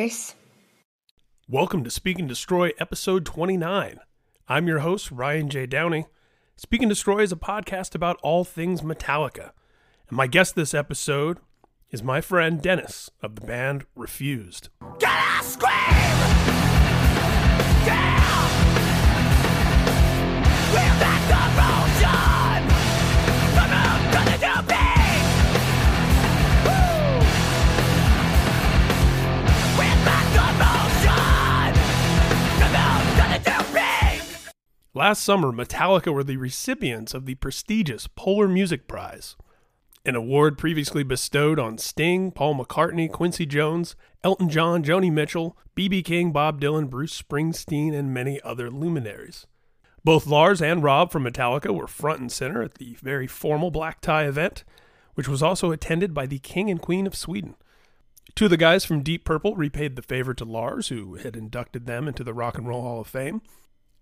Bruce. Welcome to Speak and Destroy, episode 29. I'm your host, Ryan J. Downey. Speak and Destroy is a podcast about all things Metallica. And my guest this episode is my friend Dennis of the band Refused. Gotta scream! Yeah! We're back the motion! Last summer, Metallica were the recipients of the prestigious Polar Music Prize, an award previously bestowed on Sting, Paul McCartney, Quincy Jones, Elton John, Joni Mitchell, B.B. King, Bob Dylan, Bruce Springsteen, and many other luminaries. Both Lars and Rob from Metallica were front and center at the very formal black tie event, which was also attended by the King and Queen of Sweden. Two of the guys from Deep Purple repaid the favor to Lars, who had inducted them into the Rock and Roll Hall of Fame.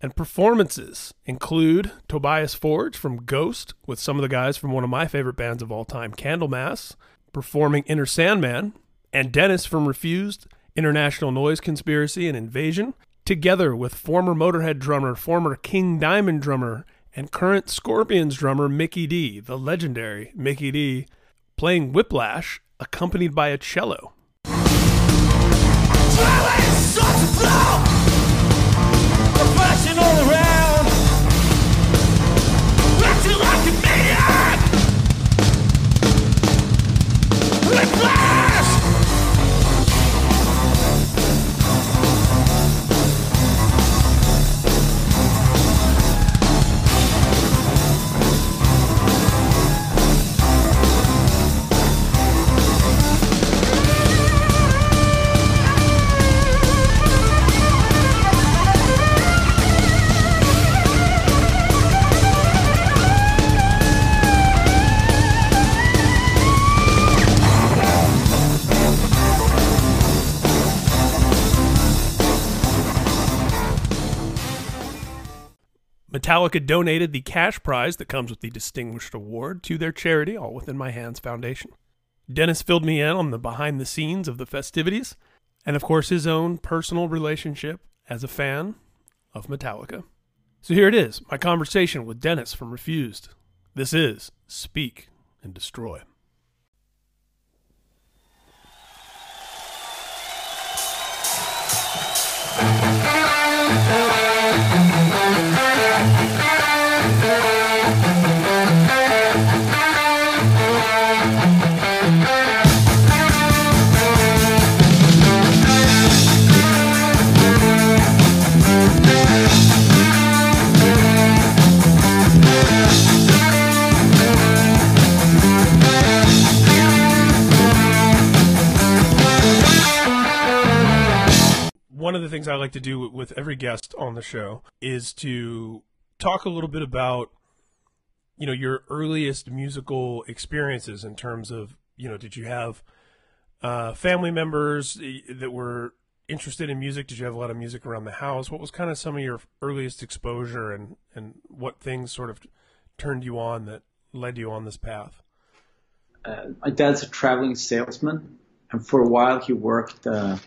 And performances include Tobias Forge from Ghost, with some of the guys from one of my favorite bands of all time, Candlemass, performing Enter Sandman, and Dennis from Refused, International Noise Conspiracy and Invasion, together with former Motorhead drummer, former King Diamond drummer, and current Scorpions drummer Mikkey Dee, the legendary Mikkey Dee, playing Whiplash, accompanied by a cello. Metallica donated the cash prize that comes with the Distinguished Award to their charity, All Within My Hands Foundation. Dennis filled me in on the behind the scenes of the festivities, and of course his own personal relationship as a fan of Metallica. So here it is my conversation with Dennis from Refused. This is Speak and Destroy. One of the things I like to do with- every guest on the show is to talk a little bit about you know your earliest musical experiences in terms of you know did you have uh, family members that were interested in music? Did you have a lot of music around the house? What was kind of some of your earliest exposure and and what things sort of turned you on that led you on this path? Uh, my dad's a traveling salesman, and for a while he worked uh,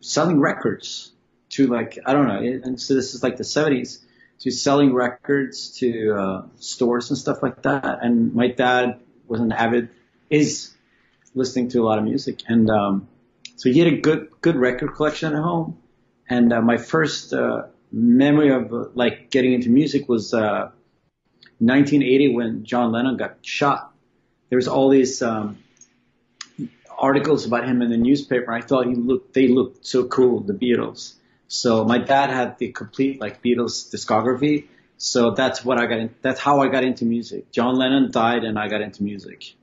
selling records to like I don't know. And so this is like the 70s. So he's selling records to uh, stores and stuff like that. And my dad was an avid is listening to a lot of music, and um, so he had a good good record collection at home. And uh, my first uh, memory of uh, like getting into music was. Uh, 1980 when John Lennon got shot. There was all these um, articles about him in the newspaper. I thought he looked, they looked so cool, the Beatles. So my dad had the complete like Beatles discography. So that's what I got in, that's how I got into music. John Lennon died and I got into music.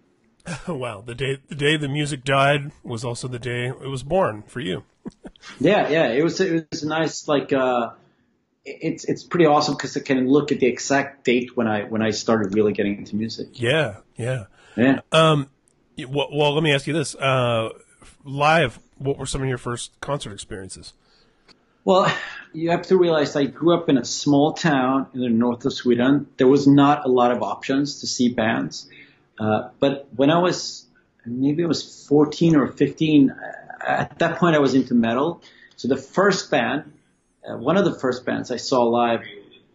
wow the day the day the music died was also the day it was born for you Yeah, yeah, it was it was a nice like uh, it's it's pretty awesome because I can look at the exact date when I when I started really getting into music. yeah yeah Yeah. Um, well, well, let me ask you this: uh, live, what were some of your first concert experiences? Well, you have to realize I grew up in a small town in the north of Sweden. There was not a lot of options to see bands. Uh, but when I was, maybe I was 14 or 15, at that point I was into metal. So the first band, uh, one of the first bands I saw live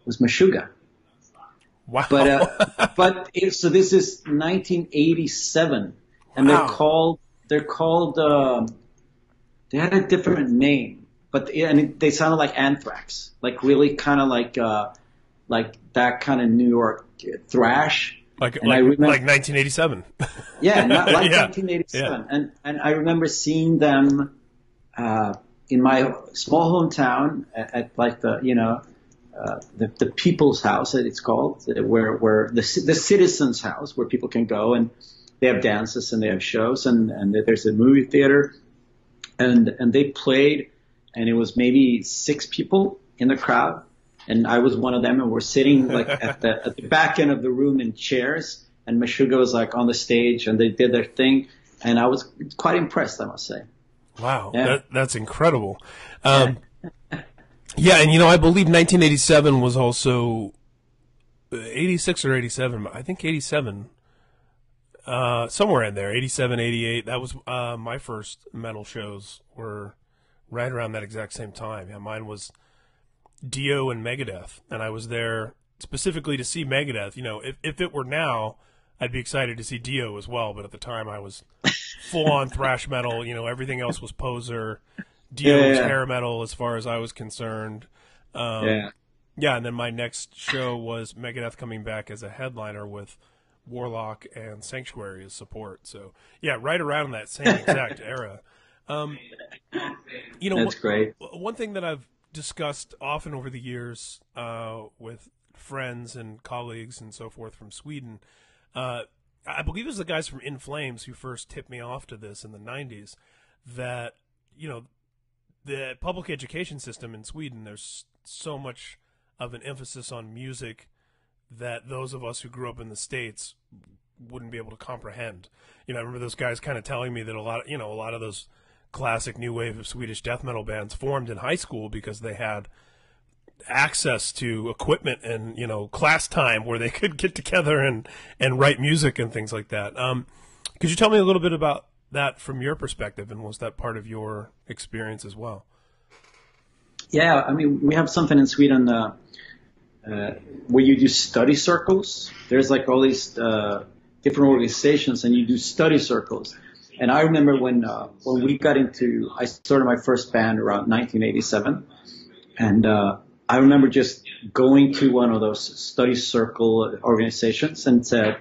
was Meshuggah. Wow. But uh, but it, so this is 1987, and Wow. they're called they're called um, they had a different name, but and it, they sounded like Anthrax, like really kind of like uh, like that kind of New York thrash. like and like, remember- like 1987. Yeah, not like Yeah, 1987. yeah. And and I remember seeing them uh, in my small hometown at, at like the you know uh, the the People's House that it's called where where the the Citizens House where people can go and they have dances and they have shows and and there's a movie theater and and they played and it was maybe six people in the crowd and I was one of them and we're sitting like at the at the back end of the room in chairs and Meshuggah was like on the stage and they did their thing and I was quite impressed I must say. Wow, Yeah. that, that's incredible. Um, yeah, and you know, I believe 1987 was also uh, 86 or 87. but I think 87, uh, somewhere in there, 87, 88. That was uh, my first metal shows were right around that exact same time. Yeah, mine was Dio and Megadeth, and I was there specifically to see Megadeth. You know, if if it were now, I'd be excited to see Dio as well. But at the time, I was full on thrash metal. You know, everything else was poser. Dio Yeah, was yeah. hair metal as far as I was concerned. Um, Yeah. yeah, and then my next show was Megadeth coming back as a headliner with Warlock and Sanctuary as support. So yeah, right around that same exact era. Um, you know, That's one- one thing that I've discussed often over the years uh, with friends and colleagues and so forth from Sweden, uh, I believe it was the guys from In Flames who first tipped me off to this in the '90s. That you know, the public education system in Sweden, there's so much of an emphasis on music that those of us who grew up in the states wouldn't be able to comprehend. You know, I remember those guys kind of telling me that a lot, of, you know, a lot of those classic new wave of Swedish death metal bands formed in high school because they had access to equipment and you know class time where they could get together and and write music and things like that. Um, could you tell me a little bit about that from your perspective, and was that part of your experience as well? Yeah, I mean, we have something in Sweden uh, uh, where you do study circles. There's like all these uh, different organizations, and you do study circles. And I remember when uh, when we got into, I started my first band around 1987, and uh, I remember just going to one of those study circle organizations and said,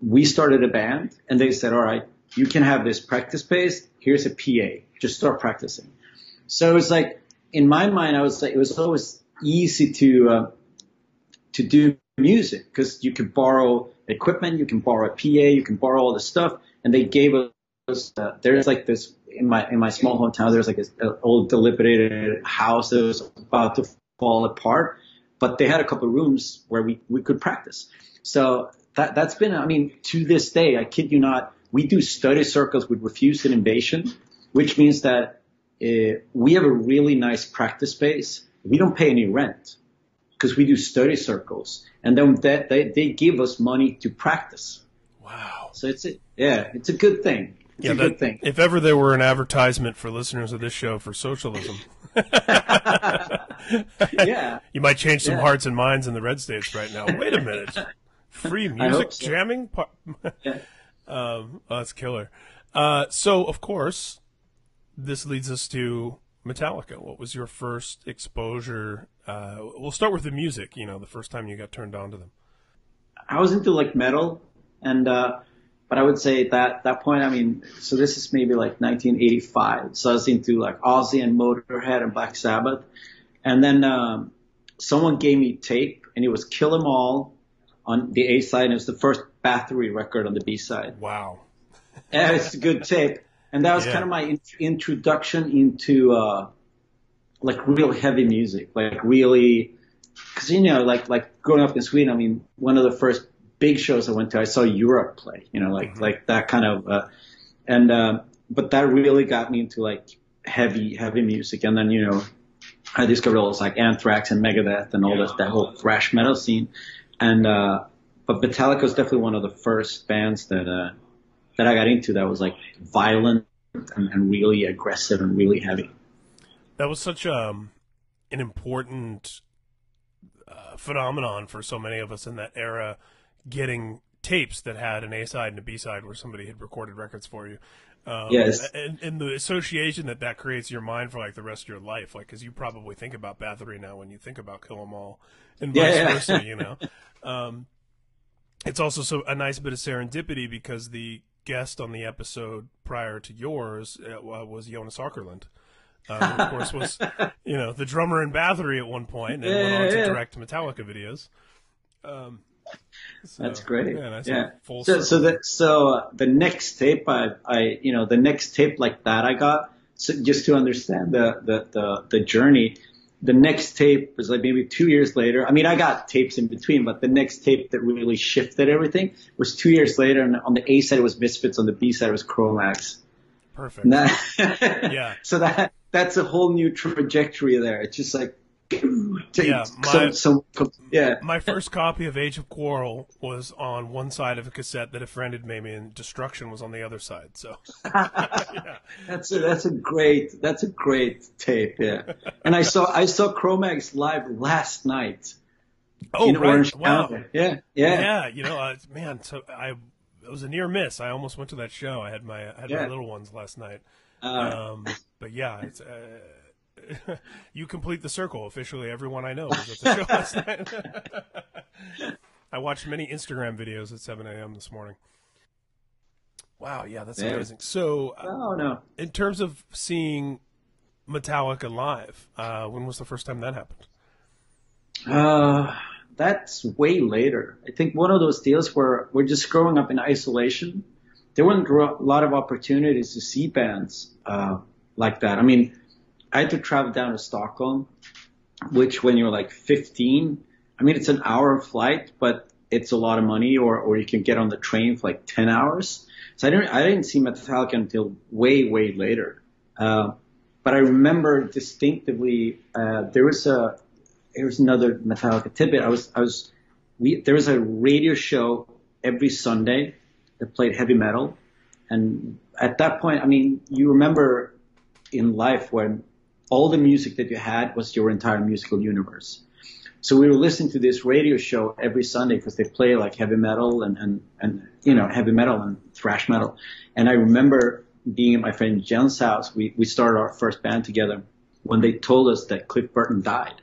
"We started a band," and they said, "All right, you can have this practice space. Here's a PA. Just start practicing." So it was like in my mind, I was like, it was always easy to uh, to do music because you could borrow equipment, you can borrow a PA, you can borrow all the stuff, and they gave us. Uh, there's like this in my in my small hometown. There's like this uh, old dilapidated house that was about to fall apart, but they had a couple of rooms where we we could practice. So that that's been, I mean, to this day, I kid you not, we do study circles with refused invasion, which means that uh, we have a really nice practice space. We don't pay any rent because we do study circles, and then that they, they give us money to practice. Wow. So it's a yeah, it's a good thing. It's Yeah, a good that, thing. if ever there were an advertisement for listeners of this show for socialism, yeah, you might change some Yeah. hearts and minds in the red states right now. Wait a minute, free music so. jamming. Par- Yeah. um, oh, that's killer. Uh, so of course, this leads us to Metallica. What was your first exposure? Uh, we'll start with the music. You know, the first time you got turned on to them. I was into like metal, and uh, but I would say that that point, I mean, so this is maybe like 1985. So I was into like Ozzy and Motorhead and Black Sabbath, and then um, someone gave me tape, and it was Kill 'Em All on the A side, and it was the first Bathory record on the B side. Wow. Yeah, it's a good tape. And that was Yeah. kind of my in- introduction into, uh, like real heavy music, like really, cause you know, like, like growing up in Sweden, I mean, one of the first big shows I went to, I saw Europe play, you know, like, like that kind of, uh, and, um, but that really got me into like heavy, heavy music. And then, you know, I discovered all this like Anthrax and Megadeth and all this, that whole thrash metal scene. And, uh, but Metallica was definitely one of the first bands that, uh, that I got into that was like violent and, and really aggressive and really heavy. That was such um, an important uh, phenomenon for so many of us in that era, getting tapes that had an A side and a B side where somebody had recorded records for you. Um, Yes. and, and the association that that creates in your mind for like the rest of your life, like because you probably think about Bathory now when you think about Kill 'Em All, and vice yeah. versa, you know. Um, it's also so a nice bit of serendipity because the guest on the episode prior to yours uh, was Jonas Åkerlund. Uh, who of course, was you know the drummer in Bathory at one point, and Yeah, went on yeah, to yeah. direct Metallica videos. Um, so, That's great. Yeah, that's yeah. so so the so uh, the next tape I I you know the next tape like that I got so just to understand the the the, the journey. The next tape was like maybe two years later. I mean, I got tapes in between, but the next tape that really shifted everything was two years later. And on the A side it was Misfits, on the B side it was Cro-Mags. perfect. That, Yeah. So that that's a whole new trajectory there. It's just like Yeah, so, my- so, yeah. My first copy of Age of Quarrel was on one side of a cassette that a friend had made me, and Destruction was on the other side. So That's a that's a great that's a great tape, yeah. And I saw I saw Cro-Mags live last night oh in right, Orange wow, County. Yeah, yeah, yeah, you know, uh, man, so I it was a near miss. I almost went to that show. I had my I had my little ones last night. Uh, Um, but yeah, it's. Uh, you complete the circle. Officially, everyone I know was at the show last night. I watched many Instagram videos at 7 a.m. this morning. Wow, yeah, that's Yeah. amazing. So, uh, oh no. in terms of seeing Metallica live, uh, when was the first time that happened? Uh, that's way later. I think one of those deals where we're just growing up in isolation. There weren't a lot of opportunities to see bands uh, like that. I mean, I had to travel down to Stockholm, which when you're like 15, I mean, it's an hour of flight, but it's a lot of money, or, or you can get on the train for like 10 hours. So I didn't, I didn't see Metallica until way, way later. Uh, but I remember distinctively, uh, there was a, there was another Metallica tidbit. I was, I was, we, there was a radio show every Sunday that played heavy metal. And at that point, I mean, you remember in life when all the music that you had was your entire musical universe. So we were listening to this radio show every Sunday because they play like heavy metal and, and, and, you know, heavy metal and thrash metal. And I remember being at my friend Jen's house. We, we started our first band together when they told us that Cliff Burton died.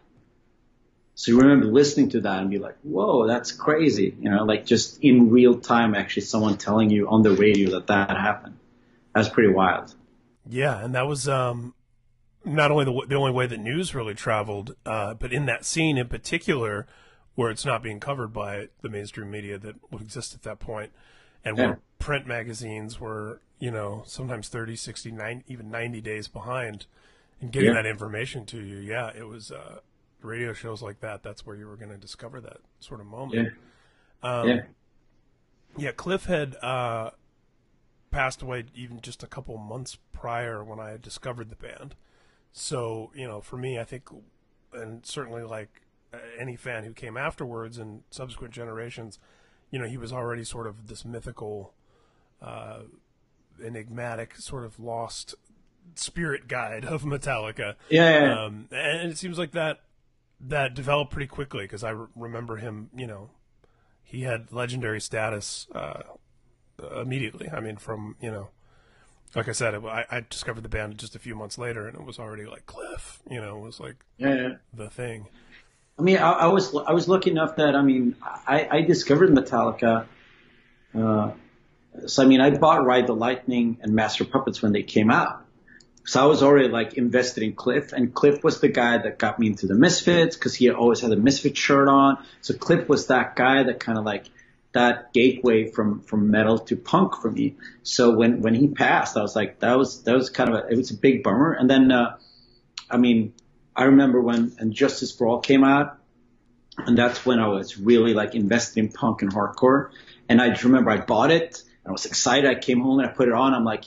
So you remember listening to that and be like, whoa, that's crazy. You know, like just in real time, actually someone telling you on the radio that that happened. That's pretty wild. Yeah, and that was um, not only the the only way that news really traveled, uh, but in that scene in particular, where it's not being covered by the mainstream media that would exist at that point, and Yeah. where print magazines were, you know, sometimes 30, 60, 90, even 90 days behind in getting Yeah. that information to you. Yeah, it was uh, radio shows like that. That's where you were going to discover that sort of moment. Yeah. Um, yeah. yeah, Cliff had uh, passed away even just a couple months prior when I had discovered the band. So, you know, for me, I think, and certainly like any fan who came afterwards and subsequent generations, you know, he was already sort of this mythical, uh, enigmatic, sort of lost spirit guide of Metallica. Yeah. Um, and it seems like that that developed pretty quickly because I re- remember him. You know, he had legendary status uh, immediately. I mean, from you know, like I said, it, I, I discovered the band just a few months later, and it was already like Cliff. You know, it was like yeah, yeah. the thing. I mean, I, I was I was lucky enough that I mean, I, I discovered Metallica. Uh, so I mean, I bought Ride the Lightning and Master Puppets when they came out. So I was already like invested in Cliff, and Cliff was the guy that got me into the Misfits because he always had a Misfit shirt on. So Cliff was that guy that kind of like that gateway from from metal to punk for me. So when when he passed, I was like, that was that was kind of a it was a big bummer. And then, uh, I mean, I remember when and Justice for All came out, and that's when I was really like invested in punk and hardcore. And I just remember I bought it, and I was excited. I came home and I put it on. I'm like,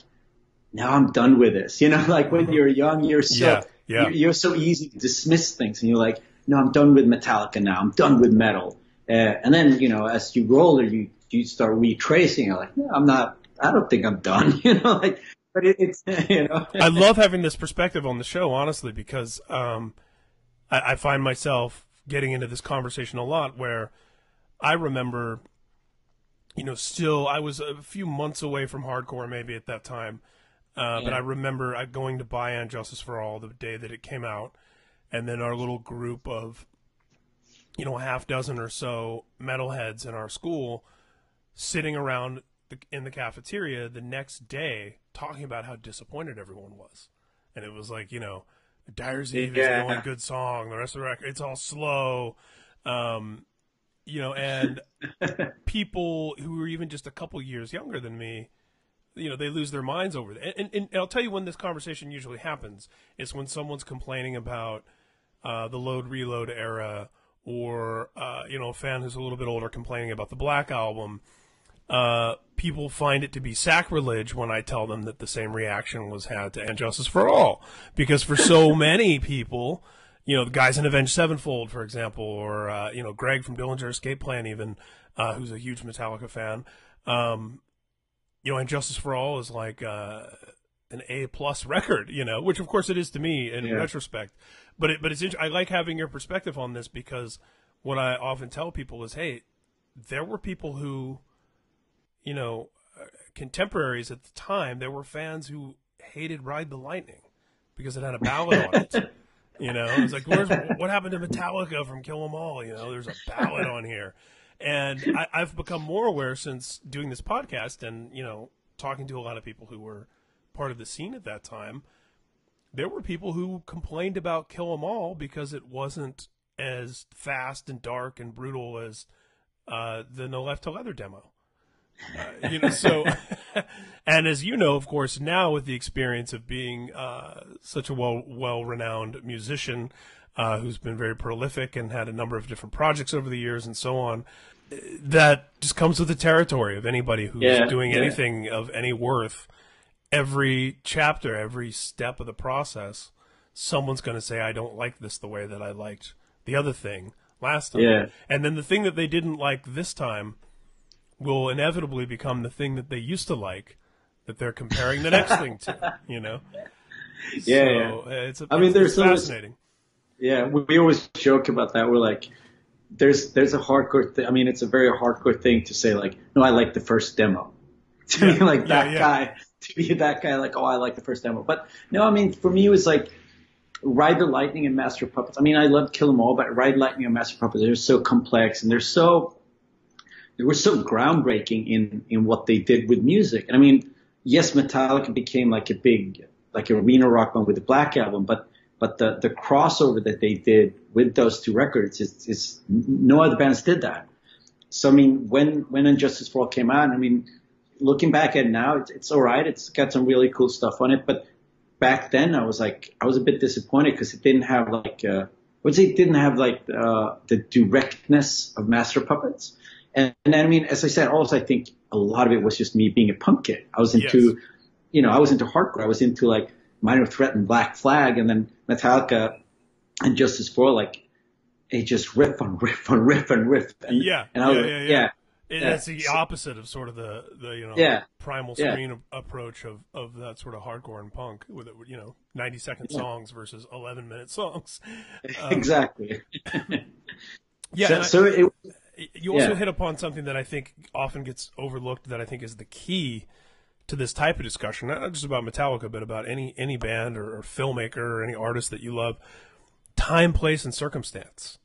now I'm done with this. You know, like when you're young, you're so Yeah, yeah. You're, you're so easy to dismiss things, and you're like, no, I'm done with Metallica now. I'm done with metal. Uh, and then you know, as you grow older, you you start retracing. You're like, no, I'm not. I don't think I'm done. You know, like but it, it's you know. I love having this perspective on the show, honestly, because um, I, I find myself getting into this conversation a lot where I remember, you know, still I was a few months away from hardcore maybe at that time, uh, but I remember going to buy "And Justice for All" the day that it came out, and then our little group of, you know, a half dozen or so metalheads in our school, sitting around the, in the cafeteria the next day talking about how disappointed everyone was, and it was like you know, Dyer's Eve is the Yeah. only good song. The rest of the record, it's all slow. Um, you know, and people who were even just a couple years younger than me, you know, they lose their minds over it. And, and, and I'll tell you when this conversation usually happens. It's when someone's complaining about uh, the load reload era, or uh, you know, a fan who's a little bit older complaining about the Black album. Uh, people find it to be sacrilege when I tell them that the same reaction was had to "And Justice for All," because for so many people, you know, the guys in Avenged Sevenfold, for example, or uh, you know, Greg from Dillinger Escape Plan, even uh, who's a huge Metallica fan. Um, you know, and Justice for All is like uh, an A plus record, you know, which of course it is to me in Yeah. retrospect. But it, but it's I like having your perspective on this because what I often tell people is, hey, there were people who, you know, uh, contemporaries at the time, there were fans who hated Ride the Lightning because it had a ballad on it. You know, it's like, where's, what happened to Metallica from Kill 'Em All? You know, there's a ballad on here. And I, I've become more aware since doing this podcast and, you know, talking to a lot of people who were part of the scene at that time. There were people who complained about Kill 'Em All because it wasn't as fast and dark and brutal as uh, the No Life 'til Leather demo. Uh, you know, so, and as you know, of course, now with the experience of being uh, such a well well renowned musician uh, who's been very prolific and had a number of different projects over the years and so on, that just comes with the territory of anybody who's Yeah, doing yeah. anything of any worth. Every chapter, every step of the process, someone's going to say, "I don't like this the way that I liked the other thing last time," Yeah. and then the thing that they didn't like this time will inevitably become the thing that they used to like that they're comparing the next thing to, you know? Yeah, so, uh, It's, a, I mean, it's, there's it's fascinating. Yeah, we, we always joke about that. We're like, there's there's a hardcore. Th- I mean, it's a very hardcore thing to say like, no, I like the first demo. To Yeah, be like yeah, that yeah. guy, to be that guy, like, oh, I like the first demo. But no, I mean, for me, it was like Ride the Lightning and Master Puppets. I mean, I love Kill 'Em All, but Ride Lightning and Master Puppets, they're so complex and they're so they were so groundbreaking in in what they did with music. And I mean, yes, Metallica became like a big like a arena rock band with the Black album, but but the the crossover that they did with those two records is, is no other bands did that. So I mean, when when Injustice for All came out, I mean, looking back at it now, it's, it's all right. It's got some really cool stuff on it, but back then I was like, I was a bit disappointed because it didn't have like, uh, would say it didn't have like uh, the directness of Master Puppets. And, and I mean, as I said, also I think a lot of it was just me being a punk kid. I was into, Yes. you know, I was into hardcore. I was into like Minor Threat and Black Flag, and then Metallica and Justice for All, like it just riff on riff on riff and riff. And, Yeah, and I was yeah, yeah, yeah. yeah. It- Yeah. It's the opposite of sort of the, the you know Yeah. primal screen a- approach of, of that sort of hardcore and punk with it, you know ninety second Yeah. songs versus eleven minute songs. Um, exactly. Yeah, so, I- so it, you also Yeah. hit upon something that I think often gets overlooked. That I think is the key to this type of discussion, not just about Metallica, but about any any band or, or filmmaker or any artist that you love. Time, place, and circumstance.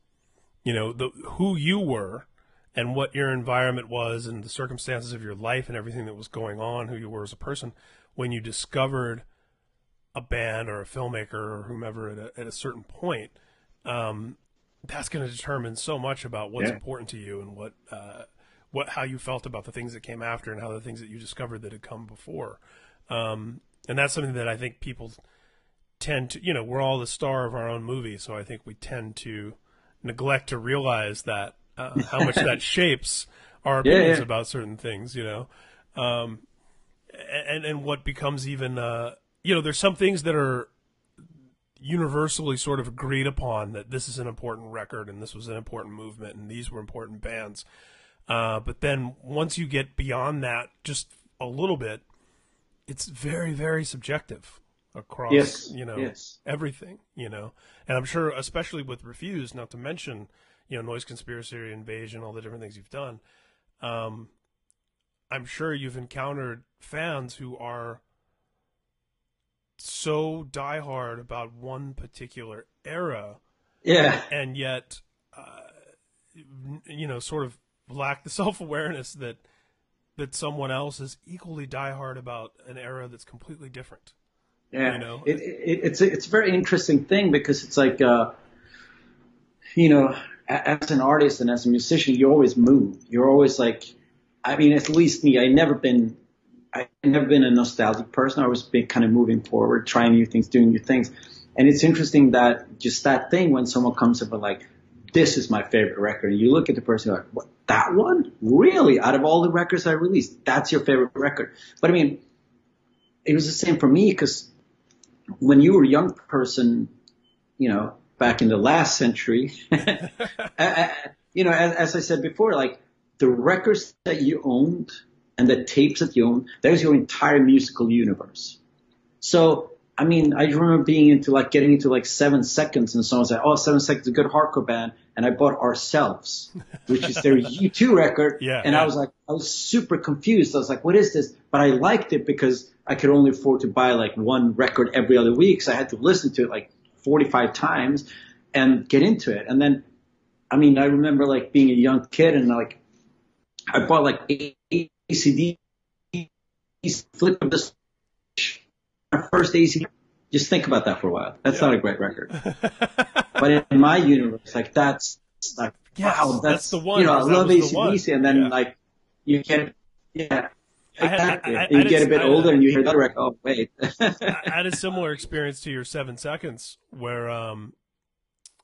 You know, the who you were and what your environment was and the circumstances of your life and everything that was going on, who you were as a person when you discovered a band or a filmmaker or whomever at a, at a certain point. Um, that's going to determine so much about what's Yeah. important to you and what uh, what how you felt about the things that came after and how the things that you discovered that had come before. Um, and that's something that I think people tend to, you know, we're all the star of our own movie, so I think we tend to neglect to realize that uh, how much that shapes our opinions yeah. about certain things, you know. Um, and and what becomes even uh, you know, there's some things that are universally sort of agreed upon that this is an important record and this was an important movement and these were important bands. Uh, but then once you get beyond that just a little bit, it's very very subjective across Yes, you know yes. everything you know and i'm sure especially with refused not to mention you know noise conspiracy invasion all the different things you've done um i'm sure you've encountered fans who are so diehard about one particular era Yeah. and yet uh, you know sort of lack the self-awareness that that someone else is equally diehard about an era that's completely different Yeah, you know? it, it, it's a, it's a very interesting thing because it's like, uh, you know, as an artist and as a musician, you always move. You're always like, I mean, at least me, I never been, I never been a nostalgic person. I always been kind of moving forward, trying new things, doing new things. And it's interesting that just that thing when someone comes up with like, this is my favorite record, and you look at the person like, what, that one? Really? Out of all the records I released, that's your favorite record? But I mean, it was the same for me because when you were a young person, you know, back in the last century, you know, as, as I said before, like the records that you owned and the tapes that you owned, there's your entire musical universe. So, I mean, I remember being into like getting into like Seven Seconds, and someone said, "Oh, Seven Seconds is a good hardcore band," and I bought Ourselves, which is their U2 record, Yeah, and yeah. I was like, I was super confused. I was like, "What is this?" But I liked it because I could only afford to buy like one record every other week, so I had to listen to it like 45 times and get into it. And then, I mean, I remember like being a young kid and like I bought like AC/DC, Flick of the Switch. my first AC/DC. Just think about that for a while. That's not a great record. but in my universe, like that's like Yes, wow, that's, that's the one. You know, I love. ACDC, and then Yeah. like you get yeah. I had- Exactly. I- I- And you I get just- a bit I- older and you hear another record. Oh wait. I had a similar experience to your seven seconds where um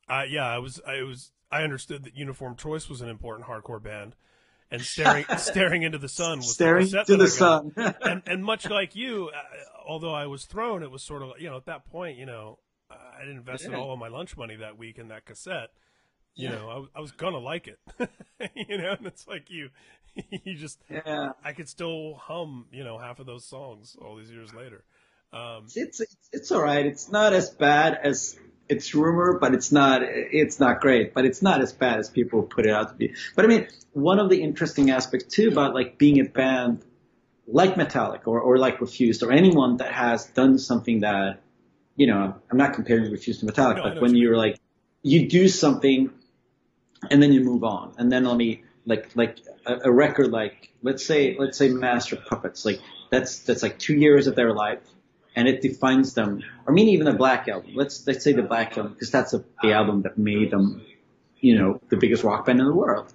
I yeah, I was I was I understood that Uniform Choice was an important hardcore band. And staring staring into the sun was Staring the to the sun. and and much like you, uh, although I was thrown, it was sort of you know at that point, you know, I didn't invest Yeah. all of my lunch money that week in that cassette. You Yeah. know, I, was- I was gonna like it. you know, and it's like you, you just yeah. I could still hum, you know, half of those songs all these years later. Um, It's, it's it's all right. It's not as bad as it's rumor, but it's not it's not great. But it's not as bad as people put it out to be. But I mean, one of the interesting aspects too about like being a band like Metallica or, or like Refused or anyone that has done something that you know I'm not comparing Refused to Metallica, No, but when you you're like you do something and then you move on, and then let me like like a, a record like let's say let's say Master Puppets like that's that's like two years of their life and it defines them. Or I mean, even the Black Album. Let's let's say the Black Album because that's a, the album that made them, you know, the biggest rock band in the world.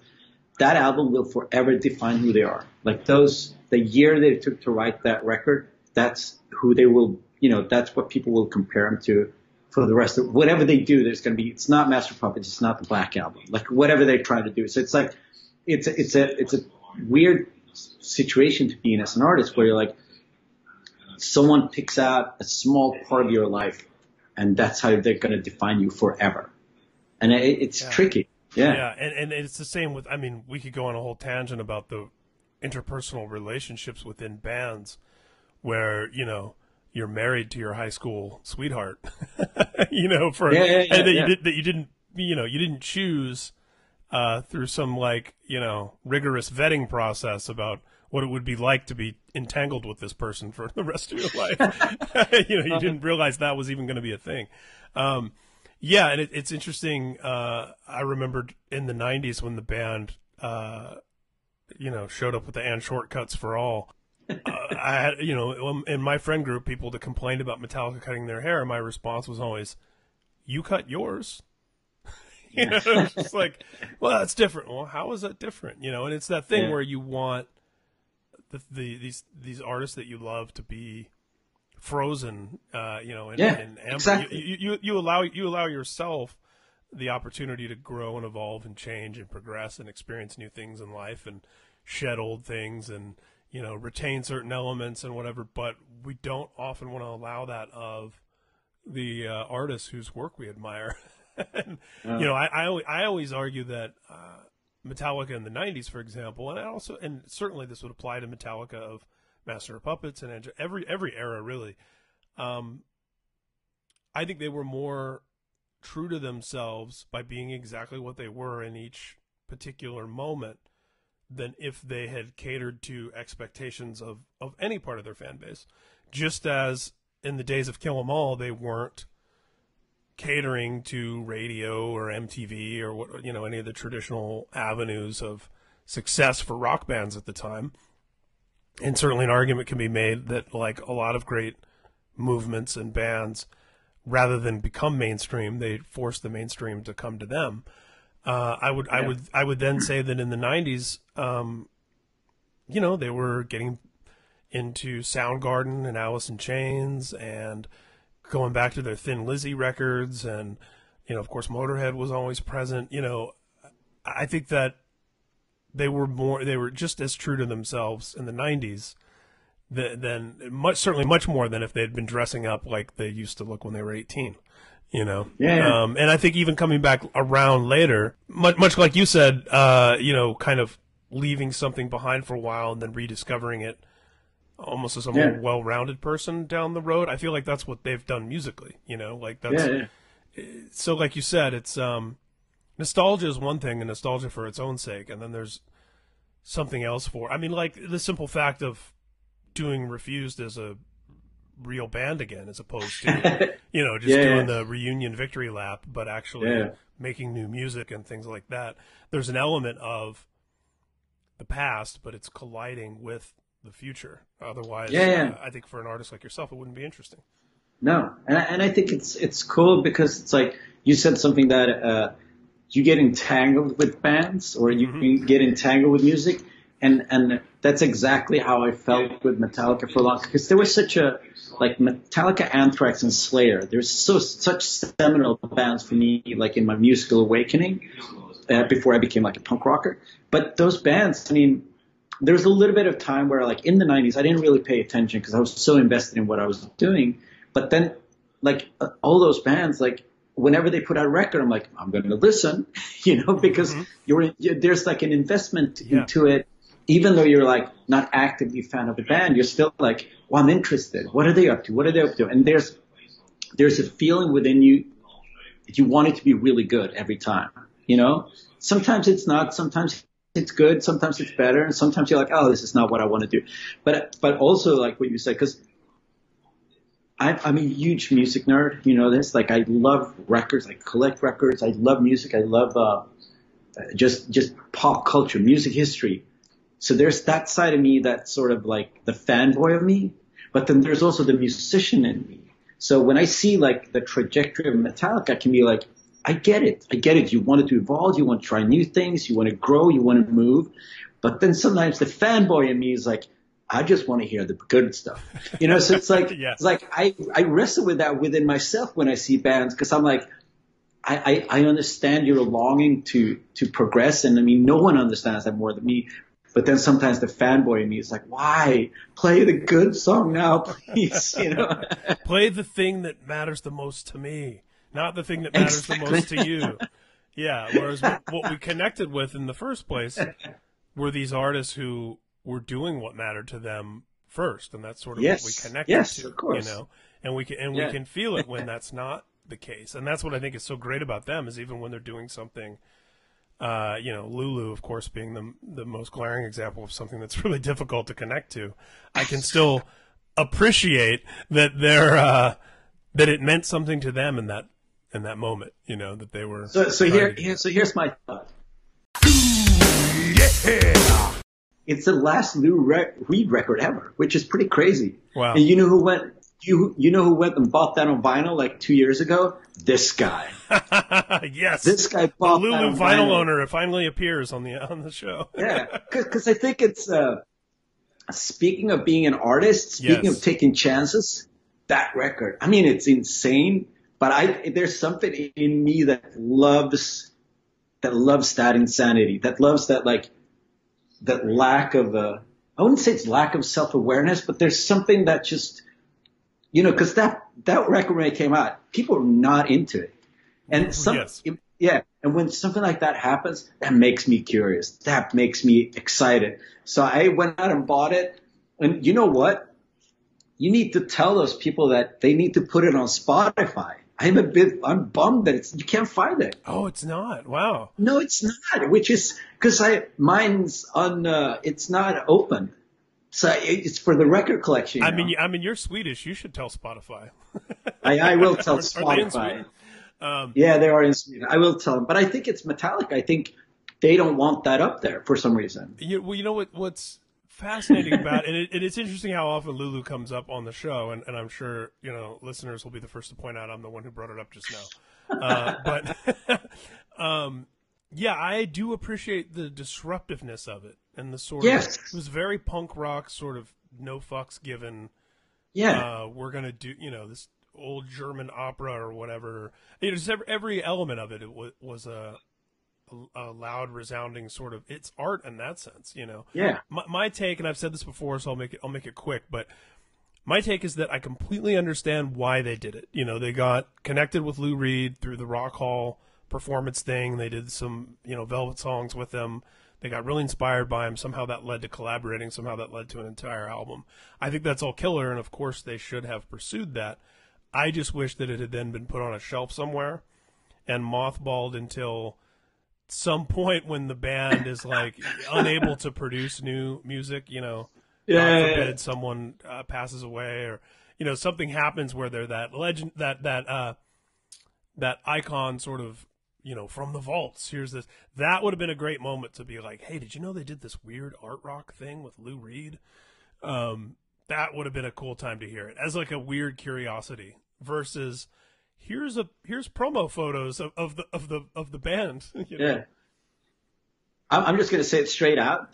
That album will forever define who they are. Like those, the year they took to write that record, that's who they will, you know, that's what people will compare them to for the rest of whatever they do. There's going to be, it's not Master Puppets, it's not the Black Album. Like whatever they try to do. So it's like, it's a, it's a, it's a weird situation to be in as an artist where you're like, someone picks out a small part of your life and that's how they're going to define you forever. And it, it's Yeah. tricky. Yeah. yeah, and, and it's the same with. I mean, we could go on a whole tangent about the interpersonal relationships within bands, where you know you're married to your high school sweetheart, you know, for Yeah, yeah, yeah, and that you did that you didn't you know you didn't choose uh, through some like you know rigorous vetting process about what it would be like to be entangled with this person for the rest of your life. you know, you didn't realize that was even going to be a thing. Um, yeah, and it, it's interesting. Uh, I remembered in the '90s when the band, uh, you know, showed up with the and shortcuts for all. Uh, I had, you know, in my friend group, people that complained about Metallica cutting their hair, my response was always, "You cut yours." you know, it's just like, well, that's different. Well, how is that different? You know, and it's that thing Yeah. where you want the, the these these artists that you love to be frozen, uh, you know, and, Yeah, and exactly. You, you you allow you allow yourself the opportunity to grow and evolve and change and progress and experience new things in life and shed old things and you know retain certain elements and whatever. But we don't often want to allow that of the uh, artists whose work we admire. and, You know, I I always, I always argue that. Uh, Metallica in the '90s, for example, and I also, and certainly this would apply to Metallica of Master of Puppets and every every era really. Um, I think they were more true to themselves by being exactly what they were in each particular moment than if they had catered to expectations of, of any part of their fan base. Just as in the days of Kill 'Em All, they weren't catering to radio or MTV or what you know any of the traditional avenues of success for rock bands at the time. And certainly an argument can be made that like a lot of great movements and bands rather than become mainstream, they force the mainstream to come to them. Uh, I would, I would, I would then say that in the '90s, um, you know, they were getting into Soundgarden and Alice in Chains and going back to their Thin Lizzy records, and you know, of course, Motorhead was always present. You know, I think that they were more, they were just as true to themselves in the '90s than, than much, certainly much more than if they'd been dressing up like they used to look when they were 18 you know. Yeah. Um, and I think even coming back around later, much, much like you said, uh, you know, kind of leaving something behind for a while and then rediscovering it almost as a Yeah. more well-rounded person down the road. I feel like that's what they've done musically, you know, like that's, Yeah, yeah. so like you said, it's, um, nostalgia is one thing and nostalgia for its own sake. And then there's something else for, I mean, like the simple fact of doing refused as a real band again, as opposed to, you know, just Yeah, doing yeah. the reunion victory lap, but actually Yeah. making new music and things like that. There's an element of the past, but it's colliding with the future. Otherwise, Yeah, uh, I think for an artist like yourself, it wouldn't be interesting. No, and I, and I think it's it's cool because it's like you said something that uh, you get entangled with bands or you Mm-hmm. get entangled with music, and and that's exactly how I felt with Metallica for a long because there was such a like Metallica, Anthrax, and Slayer. There's so such seminal bands for me, like in my musical awakening uh, before I became like a punk rocker. But those bands, I mean, there was a little bit of time where like in the 90s i didn't really pay attention because i was so invested in what i was doing but then like uh, all those bands like whenever they put out a record i'm like i'm going to listen you know because you're, you there's like an investment Yeah. into it even though you're like not actively fan of the band you're still like well i'm interested what are they up to what are they up to and there's there's a feeling within you that you want it to be really good every time you know sometimes it's not sometimes it's good sometimes it's better and sometimes you're like oh this is not what i want to do but but also like what you said because I'm a huge music nerd. You know this. Like I love records. I collect records. I love music. I love uh, just just pop culture, music history. So there's that side of me that's sort of like the fanboy of me, but then there's also the musician in me. So when I see like the trajectory of Metallica, I can be like, I get it. I get it. You want to evolve. You want to try new things. You want to grow. You want to move. But then sometimes the fanboy in me is like, I just want to hear the good stuff. You know, so it's like, Yes. it's like I, I wrestle with that within myself when I see bands because I'm like, I, I, I understand your longing to, to progress. And I mean, no one understands that more than me. But then sometimes the fanboy in me is like, why play the good song now, please? You know? Play the thing that matters the most to me, not the thing that matters the most to you. Yeah. Whereas what, what we connected with in the first place were these artists who were doing what mattered to them first, and that's sort of Yes. what we connected Yes, to. of course. You know, and we can and Yeah. we can feel it when that's not the case, and that's what I think is so great about them is even when they're doing something. Uh, you know, Lulu, of course, being the the most glaring example of something that's really difficult to connect to. I can still appreciate that they're uh, that it meant something to them in that in that moment. You know that they were. So, so here, to here, so here's my thought. It's the last Lou Re- Reed record ever, which is pretty crazy. Wow. And you know who went? You you know who went and bought that on vinyl like two years ago? This guy. yes, This guy the bought that Lulu on vinyl owner it finally appears on the on the show. yeah, because I think it's uh, speaking of being an artist, speaking Yes. of taking chances. That record, I mean, it's insane. But I there's something in me that loves that loves that insanity, that loves that like that lack of uh, I wouldn't say it's lack of self awareness, but there's something that just you know, because that that record when it came out, people were not into it, and some Yes. yeah, and when something like that happens, that makes me curious. That makes me excited. So I went out and bought it, And you know what? You need to tell those people that they need to put it on Spotify. I'm a bit, I'm bummed that it's, you can't find it. Oh, it's not. Wow. No, it's not, which is, cause I, mine's on, uh, it's not open. So it's for the record collection. I mean, I mean, you're Swedish. You should tell Spotify. I, I will tell Are- are they Spotify. Um, Yeah, they are in Sweden. I will tell them, but I think it's Metallica. I think they don't want that up there for some reason. You, well, you know what? What's fascinating about and it, and it's interesting how often Lulu comes up on the show, and, and I'm sure you know listeners will be the first to point out I'm the one who brought it up just now. Uh, but um, yeah, I do appreciate the disruptiveness of it and the sort Yes. of it was very punk rock, sort of no fucks given. Yeah, Uh, we're gonna do you know this old German opera or whatever. You know, just every, every element of it, it was, was a, a loud, resounding sort of. It's art in that sense, you know yeah, my, my take, and I've said this before, so I'll make it I'll make it quick, but my take is that I completely understand why they did it. You know, they got connected with Lou Reed through the Rock Hall performance thing. They did some, you know, Velvet songs with him. They got really inspired by him. Somehow that led to collaborating. Somehow that led to an entire album. I think that's all killer, and of course they should have pursued that. I just wish that it had then been put on a shelf somewhere and mothballed until some point when the band is like unable to produce new music, you know, Yeah, God yeah, yeah. forbid someone uh, passes away or you know something happens where they're that legend that that uh that icon sort of you know from the vaults here's this that would have been a great moment to be like hey did you know they did this weird art rock thing with Lou Reed um that would have been a cool time to hear it as like a weird curiosity versus here's a here's promo photos of, of the of the of the band you know? yeah. I'm, I'm just gonna say it straight out.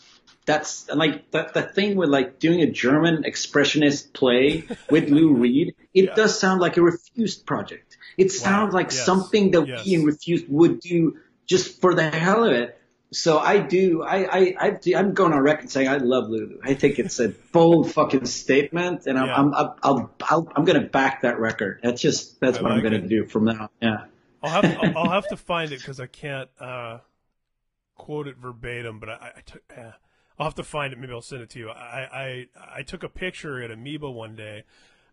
That's like that the thing with like doing a German expressionist play with Lou Reed. It Yeah. does sound like a refused project. It sounds like yes, something that yes. we in refused would do just for the hell of it. So I do. I I, I I'm going on record saying I love Lulu. I think it's a bold fucking statement, and I'm Yeah. I'm I'll, I'll, I'll I'm gonna back that record. That's just that's I what I'm gonna do from now. Yeah. I'll have to, I'll, have to find it because I can't uh, quote it verbatim, but I, I took. eh, I'll have to find it. Maybe I'll send it to you. I I, I took a picture at Amoeba one day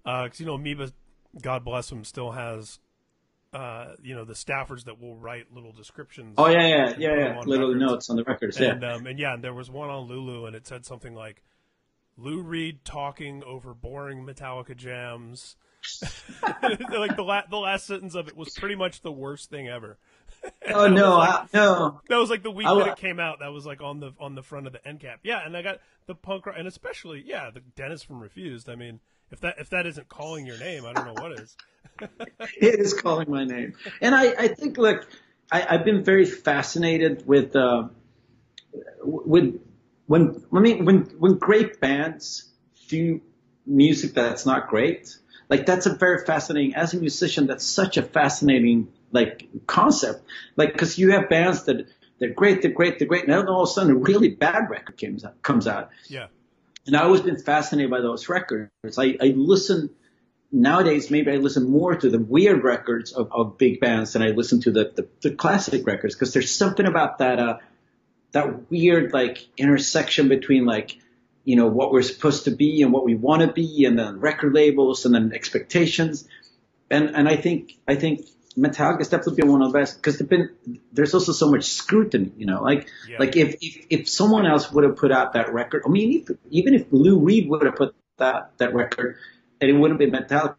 because you know Amoeba, God bless them, still has. Uh, you know the staffers that will write little descriptions. Oh yeah, yeah, yeah, yeah. Little records. notes on the records. Yeah. And um, and yeah, and there was one on Lulu, and it said something like, "Lou Reed talking over boring Metallica jams." like the la- the last sentence of it was pretty much the worst thing ever. oh no, I, no. That was like the week I that it came out. That was like on the on the front of the end cap. Yeah, and I got the punk rock, and especially yeah, the Dennis from Refused. I mean, if that if that isn't calling your name, I don't know what is. it is calling my name. And I, I think, look, I, I've been very fascinated with, uh, with when, I mean, when, when great bands do music that's not great, like that's a very fascinating, as a musician, that's such a fascinating, like, concept. Like, cause you have bands that, they're great, they're great, they're great, and then all of a sudden a really bad record comes out, comes out. Yeah, And I've always been fascinated by those records. I, I listen nowadays. Maybe I listen more to the weird records of, of big bands than I listen to the the, the classic records because there's something about that uh, that weird like intersection between like you know what we're supposed to be and what we want to be, and then record labels and then expectations. And and I think I think Metallica has definitely been one of the best because been there's also so much scrutiny. You know, like Yeah. like if, if if someone else would have put out that record, I mean, if, even if Lou Reed would have put that that record, and it wouldn't be Metallica,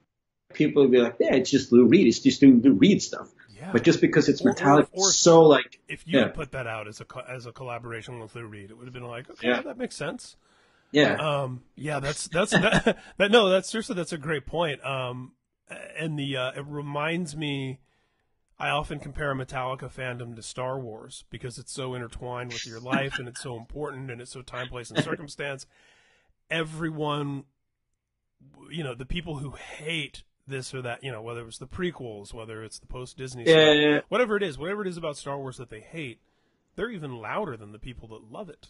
people would be like, yeah, it's just Lou Reed. It's just doing Lou Reed stuff. yeah. But just because it's Or- or- Metallica, or- so like if you yeah. had put that out as a as a collaboration with Lou Reed, it would have been like, okay, Yeah. that makes sense. yeah, Um, yeah, that's that's that, that. No, that's seriously that's a great point. Um, and the uh, it reminds me. I often compare Metallica fandom to Star Wars because it's so intertwined with your life and it's so important and it's so time, place, and circumstance. Everyone, you know, the people who hate this or that, you know, whether it's the prequels, whether it's the post Disney yeah, yeah, yeah. whatever it is, whatever it is about Star Wars that they hate, they're even louder than the people that love it.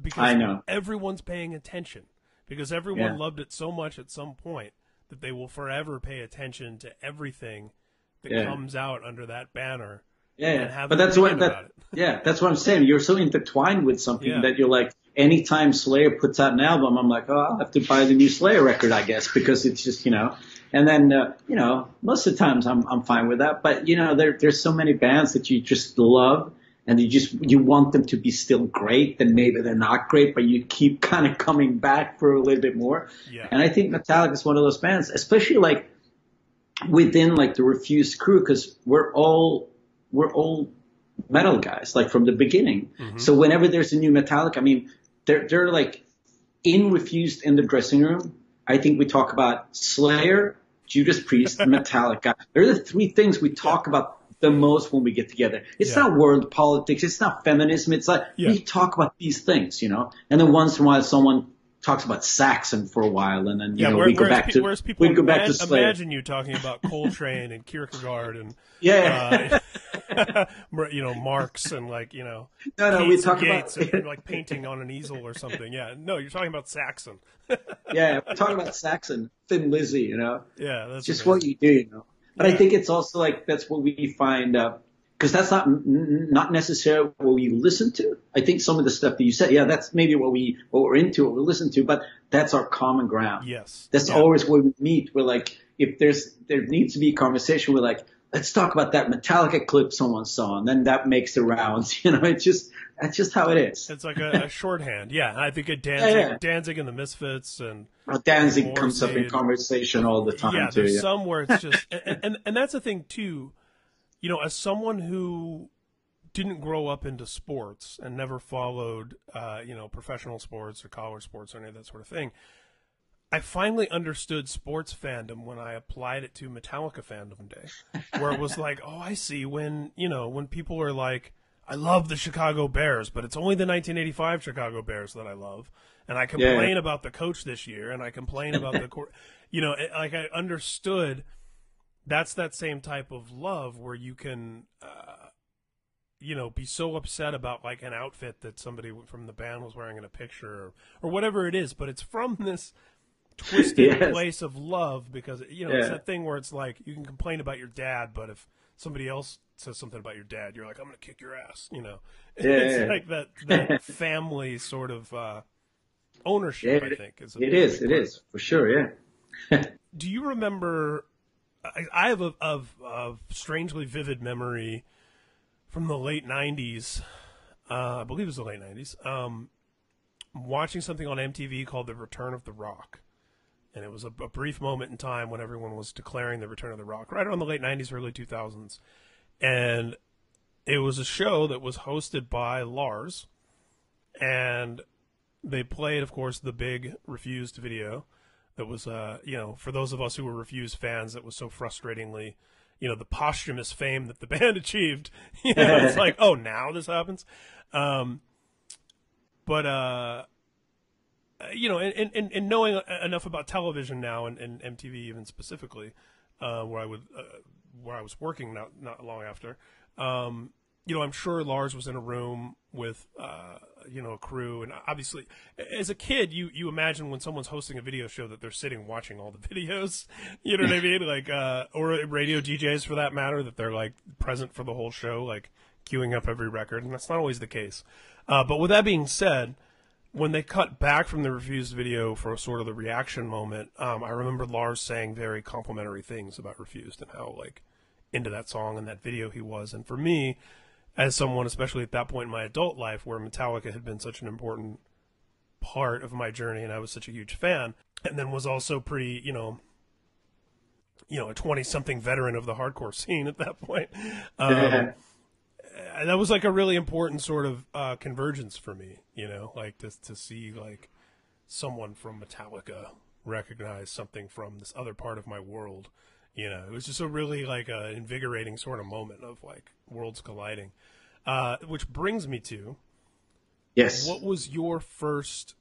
Because I know. everyone's paying attention. Because everyone loved it so much at some point that they will forever pay attention to everything that Yeah. comes out under that banner Yeah, and have but that's what that. Yeah, that's what I'm saying. You're so intertwined with something Yeah. that you're like, anytime Slayer puts out an album, I'm like, oh, I'll have to buy the new Slayer record, I guess, because it's just, you know. And then, uh, you know, most of the times I'm I'm fine with that. But you know, there there's so many bands that you just love, and you just you want them to be still great. Then maybe they're not great, but you keep kind of coming back for a little bit more. Yeah. And I think Metallica is one of those bands, especially like within like the Refused crew, because we're all we're all metal guys, like from the beginning. Mm-hmm. So whenever there's a new Metallica, I mean, they're they're like in Refused in the dressing room. I think we talk about Slayer, Judas Priest, Metallica. They're the three things we talk about the most when we get together. It's Yeah. not world politics. It's not feminism. It's like Yeah. we talk about these things, you know. And then once in a while, someone talks about Saxon for a while, and then you Yeah, know where- we go back to people we go back to Slayer. imagine you talking about Coltrane and Kierkegaard and yeah, uh, you know Marx and like you know no, no, we talk about and, like painting on an easel or something. Yeah, no, you're talking about Saxon. yeah, we're talking about Saxon, Thin Lizzy, you know. Yeah, that's just amazing. what you do, you know. But I think it's also like that's what we find uh, because that's not n- not necessarily what we listen to. I think some of the stuff that you said, yeah, that's maybe what we what we're into, what we listen to, but that's our common ground. Yes, That's Yeah. always where we meet. We're like, if there's there needs to be a conversation, we're like, let's talk about that Metallica clip someone saw, and then that makes the rounds. You know, it's just that's just how it is. It's like a, a shorthand. Yeah, I think it Danzig, Yeah, yeah. Danzig and the Misfits and Well, Danzig comes up in conversation all the time yeah, too. there's Yeah. some where it's just and, and and that's the thing too. You know, as someone who didn't grow up into sports and never followed, uh, you know, professional sports or college sports or any of that sort of thing, I finally understood sports fandom when I applied it to Metallica fandom day, where it was like, oh, I see when you know when people are like, I love the Chicago Bears, but it's only the 1985 Chicago Bears that I love, and I complain about the coach this year, and I complain about the, court, you know, it, like I understood. That's that same type of love where you can, uh, you know, be so upset about like an outfit that somebody from the band was wearing in a picture or, or whatever it is, but it's from this twisted Yes. place of love because you know it's Yeah. that thing where it's like you can complain about your dad, but if somebody else says something about your dad, you're like, I'm gonna kick your ass, you know. Yeah, it's yeah. like that that family sort of uh, ownership. Yeah, I think is a It part It for sure. Yeah. do you remember? I, I have a of of strangely vivid memory from the late '90s. Uh, I believe it was the late '90s. Um, watching something on MTV called "The Return of the Rock," and it was a, a brief moment in time when everyone was declaring the return of the Rock, right around the late '90s, early 2000s, and it was a show that was hosted by Lars, and they played, of course, the big refused video that was uh you know for those of us who were refused fans that was so frustratingly you know the posthumous fame that the band achieved. You know it's like oh now this happens? Um but uh you know and and, and knowing enough about television now and, and MTV even specifically uh where I would uh, where I was working not not long after um you know, I'm sure Lars was in a room with, uh, you know, a crew, and obviously, as a kid, you you imagine when someone's hosting a video show that they're sitting watching all the videos. You know what I mean? Like, uh, or radio DJs for that matter, that they're like present for the whole show, like queuing up every record, and that's not always the case. Uh, but with that being said, when they cut back from the refused video for sort of the reaction moment, um, I remember Lars saying very complimentary things about refused and how like into that song and that video he was, and for me as someone, especially at that point in my adult life, where Metallica had been such an important part of my journey, and I was such a huge fan, and then was also pretty, you know, you know, a twenty-something veteran of the hardcore scene at that point. Um, and that was like a really important sort of uh, convergence for me, you know, like to to see like someone from Metallica recognize something from this other part of my world. You know, it was just a really like a invigorating sort of moment of like worlds colliding. Uh, which brings me to yes. what was your first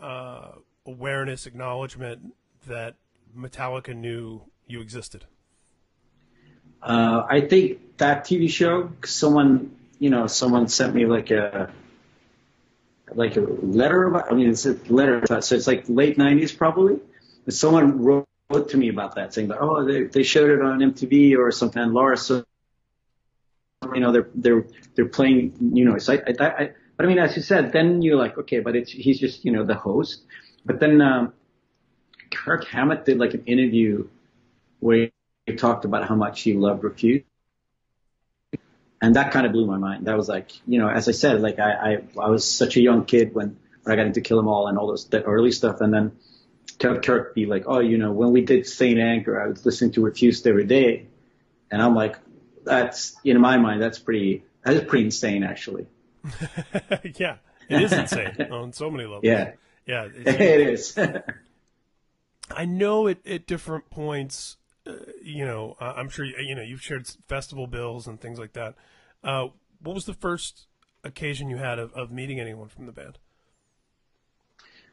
uh, awareness, acknowledgement that Metallica knew you existed? Uh, I think that TV show, someone, you know, someone sent me like a, like a letter about, I mean, it's a letter, about. so it's like late 90s probably. And someone wrote, wrote to me about that saying oh, they, they showed it on MTV or something. Laura, so you know, they're they're they're playing, you know. So I, I, I but I mean, as you said, then you're like, okay, but it's he's just you know the host. But then um, Kirk Hammett did like an interview where he talked about how much he loved Refused. And that kind of blew my mind. That was like, you know, as I said, like I, I, I was such a young kid when, when I got into Kill 'Em All and all those the early stuff, and then to have Kirk be like, oh, you know, when we did St. Anger, I was listening to Refused every day, and I'm like, that's in my mind, that's pretty, that is pretty insane, actually. yeah, it is insane on so many levels. Yeah, yeah, it is. I know at, at different points, you know, uh, I'm sure you, know you've shared festival bills and things like that. Uh, what was the first occasion you had of, of meeting anyone from the band?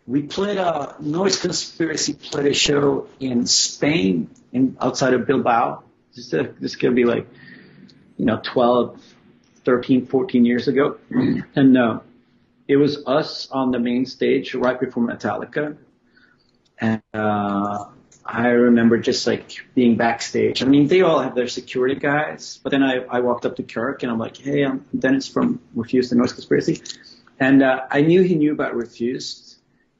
we played a Noise Conspiracy played a show in Spain, in outside of Bilbao. This is, this is gonna be like, you know, 12, 13, 14 years ago, and uh, it was us on the main stage right before Metallica, and uh, I remember just like being backstage. I mean, they all have their security guys, but then I, I walked up to Kirk and I'm like, hey, I'm Dennis from Refused and Noise Conspiracy, and uh, I knew he knew about Refused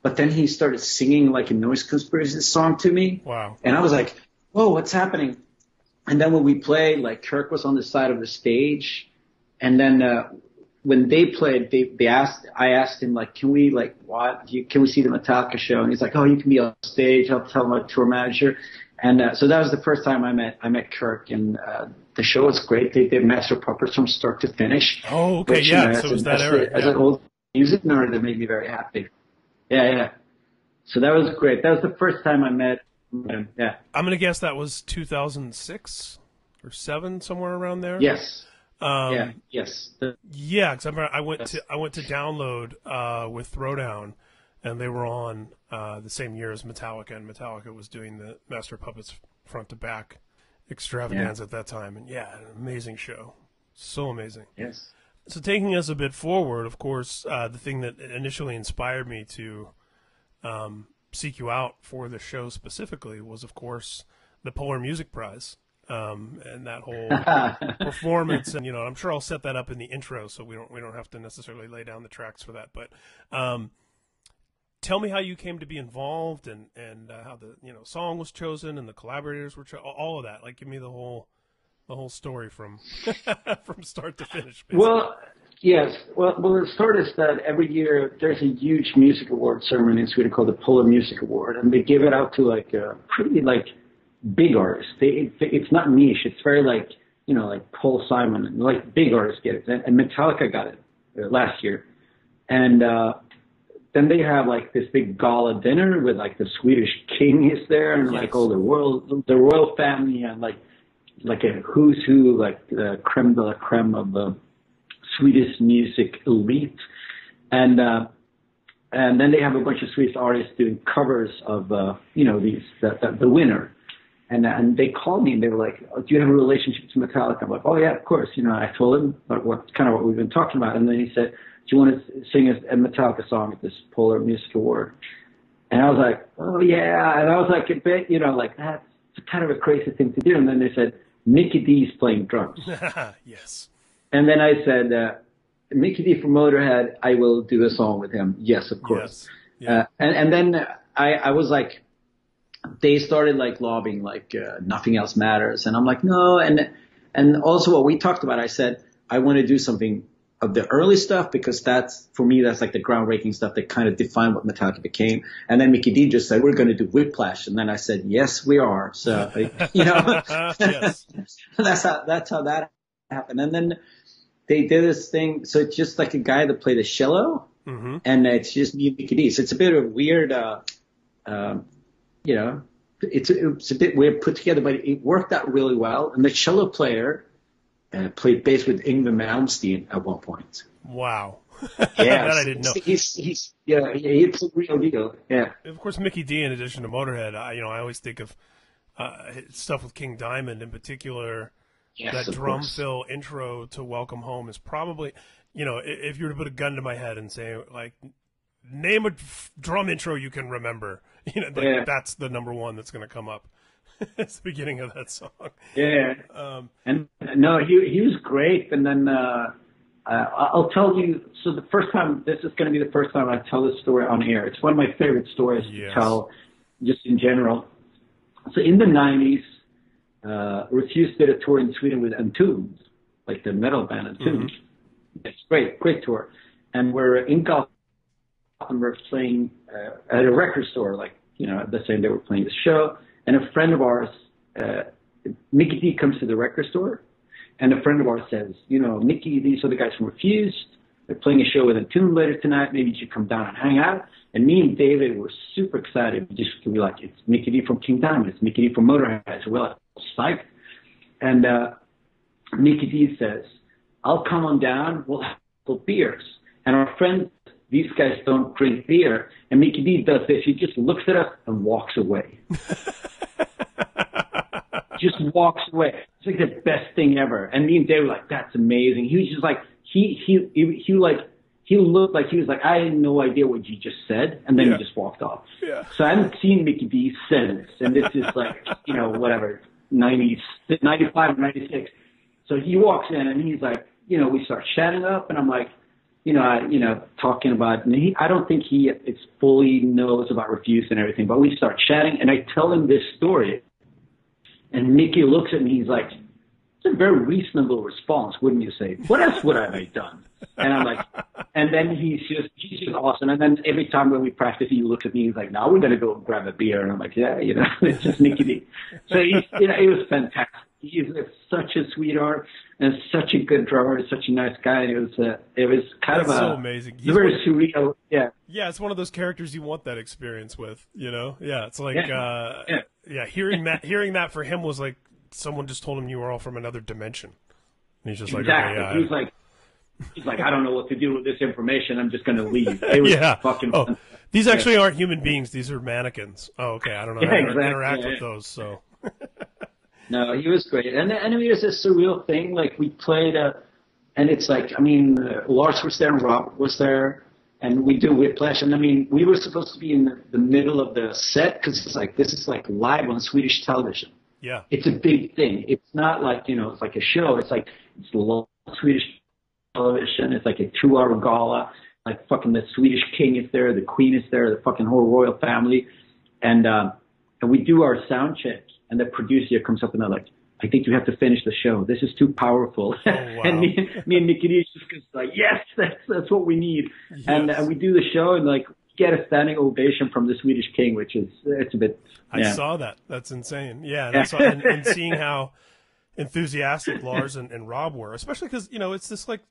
but then he started singing like a noise conspiracy song to me. Wow. And I was like, whoa, what's happening? And then when we played, like Kirk was on the side of the stage. And then, uh, when they played, they, they asked, I asked him like, can we like, what, can we see the Metallica show? And he's like, oh, you can be on stage. I'll tell my tour manager. And, uh, so that was the first time I met, I met Kirk and, uh, the show was great. They did Master Puppets from start to finish. Oh, okay. which, yeah. you know, so as it was that as, era. as yeah. an old music nerd, that made me very happy. Yeah, yeah. So that was great. That was the first time I met him. Yeah. I'm gonna guess that was 2006 or seven, somewhere around there. Yes. Um, yeah. Yes. Yeah, because I I went Yes. to I went to download uh, with Throwdown, and they were on uh, the same year as Metallica, and Metallica was doing the Master Puppets front to back extravaganza at that time, and yeah, an amazing show, so amazing. yes. So taking us a bit forward, of course, uh, the thing that initially inspired me to um, seek you out for the show specifically was, of course, the Polar Music Prize. Um, and that whole performance, and you know, I'm sure I'll set that up in the intro, so we don't we don't have to necessarily lay down the tracks for that. But um, tell me how you came to be involved, and and uh, how the you know song was chosen, and the collaborators were cho- all of that. Like, give me the whole the whole story from from start to finish. basically. Well, yes. Well, well, the story is that every year there's a huge music award ceremony in Sweden called the Polar Music Award, and they give it out to like uh, pretty like big artists. They, it, it's not niche. It's very like you know like Paul Simon and like big artists get it, and, and Metallica got it uh, last year, and uh, then they have like this big gala dinner with like the Swedish king is there and Yes. like all the royal the royal family and like like a who's who, like the creme de la creme of the Swedish music elite. And, uh, and then they have a bunch of Swedish artists doing covers of, uh, you know, these, the, the, the winner. And, and they called me and they were like, oh, do you have a relationship to Metallica? I'm like, oh yeah, of course. You know, I told him about what, kind of what we've been talking about. And then he said, do you want to sing a, a Metallica song at this Polar Music Award? And I was like, oh yeah. And I was like a bit, you know, like that's kind of a crazy thing to do. And then they said, Mikkey Dee's playing drums. yes. And then I said, uh, Mikkey Dee from Motorhead, I will do a song with him. Yes, of course. Yes. Yeah. Uh, and, and then I, I was like, they started like lobbying, like, uh, nothing else matters. And I'm like, no. And, and also what we talked about, I said, I want to do something of the early stuff because that's, for me, that's like the groundbreaking stuff that kind of defined what Metallica became. And then Mikkey Dee just said, we're going to do Whiplash. And then I said, yes, we are. So, you know, that's how, that's how that happened. And then they did this thing. So it's just like a guy that played a cello hmm and it's just me and Mikkey Dee. So it's a bit of weird, uh, um, you know, it's, it's a bit weird put together, but it worked out really well. And the cello player uh, played bass with Yngwie Malmsteen at one point. Wow. Yeah, that I didn't know. He's, he's, yeah, yeah, it's a real deal. Yeah. Of course, Mikkey Dee. In addition to Motorhead, I, you know, I always think of uh, stuff with King Diamond in particular. Yes, that drum course. fill intro to Welcome Home is probably, you know, if you were to put a gun to my head and say like, name a drum intro you can remember, you know, like, Yeah. that's the number one that's going to come up. it's the beginning of that song. Yeah. Um, And no, he he was great. And then uh, I'll tell you. So the first time, this is going to be the first time I tell this story on air. It's one of my favorite stories Yes. to tell, just in general. So in the '90s, uh, Refused did a tour in Sweden with Entombed, like the metal band Entombed. It's great, great tour. And we're in Gothenburg playing uh, at a record store, like you know, the same day we're playing the show. And a friend of ours, uh, Mikkey Dee, comes to the record store, and a friend of ours says, you know, Mikkey, these are the guys from Refused. They're playing a show with Entombed later tonight. Maybe you should come down and hang out. And me and David were super excited. We just we be like, it's Mikkey Dee from King Diamond. It's Mikkey Dee from Motorhead. So we're like, psyched. And uh, Mikkey Dee says, I'll come on down. We'll have beers. And our friend, these guys don't drink beer. And Mikkey Dee does this. He just looks at us and walks away. just walks away. It's like the best thing ever. And me and Dave were like, that's amazing. He was just like, he, he, he, he like, he looked like he was like, I had no idea what you just said. And then Yeah. he just walked off. Yeah. So I haven't seen Mikkey Dee since. And this is like, you know, whatever, 90, 95 or 96. So he walks in and he's like, you know, we start chatting up and I'm like, you know, I, you know, talking about, and he, I don't think he it's fully knows about refuse and everything, but we start chatting and I tell him this story and Mikkey looks at me, he's like, it's a very reasonable response, wouldn't you say? What else would I have done? And I'm like, and then he's just, he's just awesome. And then every time when we practice, he looks at me, he's like, now we're going to go grab a beer. And I'm like, yeah, you know, it's just Mikkey Dee. So he's, you know, it was fantastic. He's such a sweetheart and such a good drummer, such a nice guy. It was, uh, it was kind That's of a, so amazing. He's very surreal. Yeah. yeah, it's one of those characters you want that experience with. You know, yeah, it's like, Yeah. uh, Yeah. yeah, hearing that, hearing that for him was like someone just told him you were all from another dimension. And he's just like, Exactly. okay, he was like, he's like, I don't know what to do with this information. I'm just going to leave. It was yeah. fucking oh, fun. these actually aren't human beings. These are mannequins. Oh, okay. I don't know how Yeah, to exactly, interact yeah, with yeah. those. So No, he was great, and and it was a surreal thing. Like we played a, and it's like I mean, uh, Lars was there, and Rob was there, and we do Whiplash, and I mean, we were supposed to be in the, the middle of the set because it's like this is like live on Swedish television. yeah, It's a big thing. It's not like you know, it's like a show. It's like it's live Swedish television. It's like a two-hour gala. Like fucking the Swedish king is there, the queen is there, the fucking whole royal family, and um, and we do our sound check, and the producer comes up and they're like, I think you have to finish the show. This is too powerful. Oh, wow. and me, me and Mikkey just goes like, yes, that's that's what we need. And Yes. uh, we do the show and like get a standing ovation from the Swedish king, which is it's a bit. I saw that. That's insane. Yeah, that's saw, and, and seeing how enthusiastic Lars and, and Rob were, especially because you know it's this like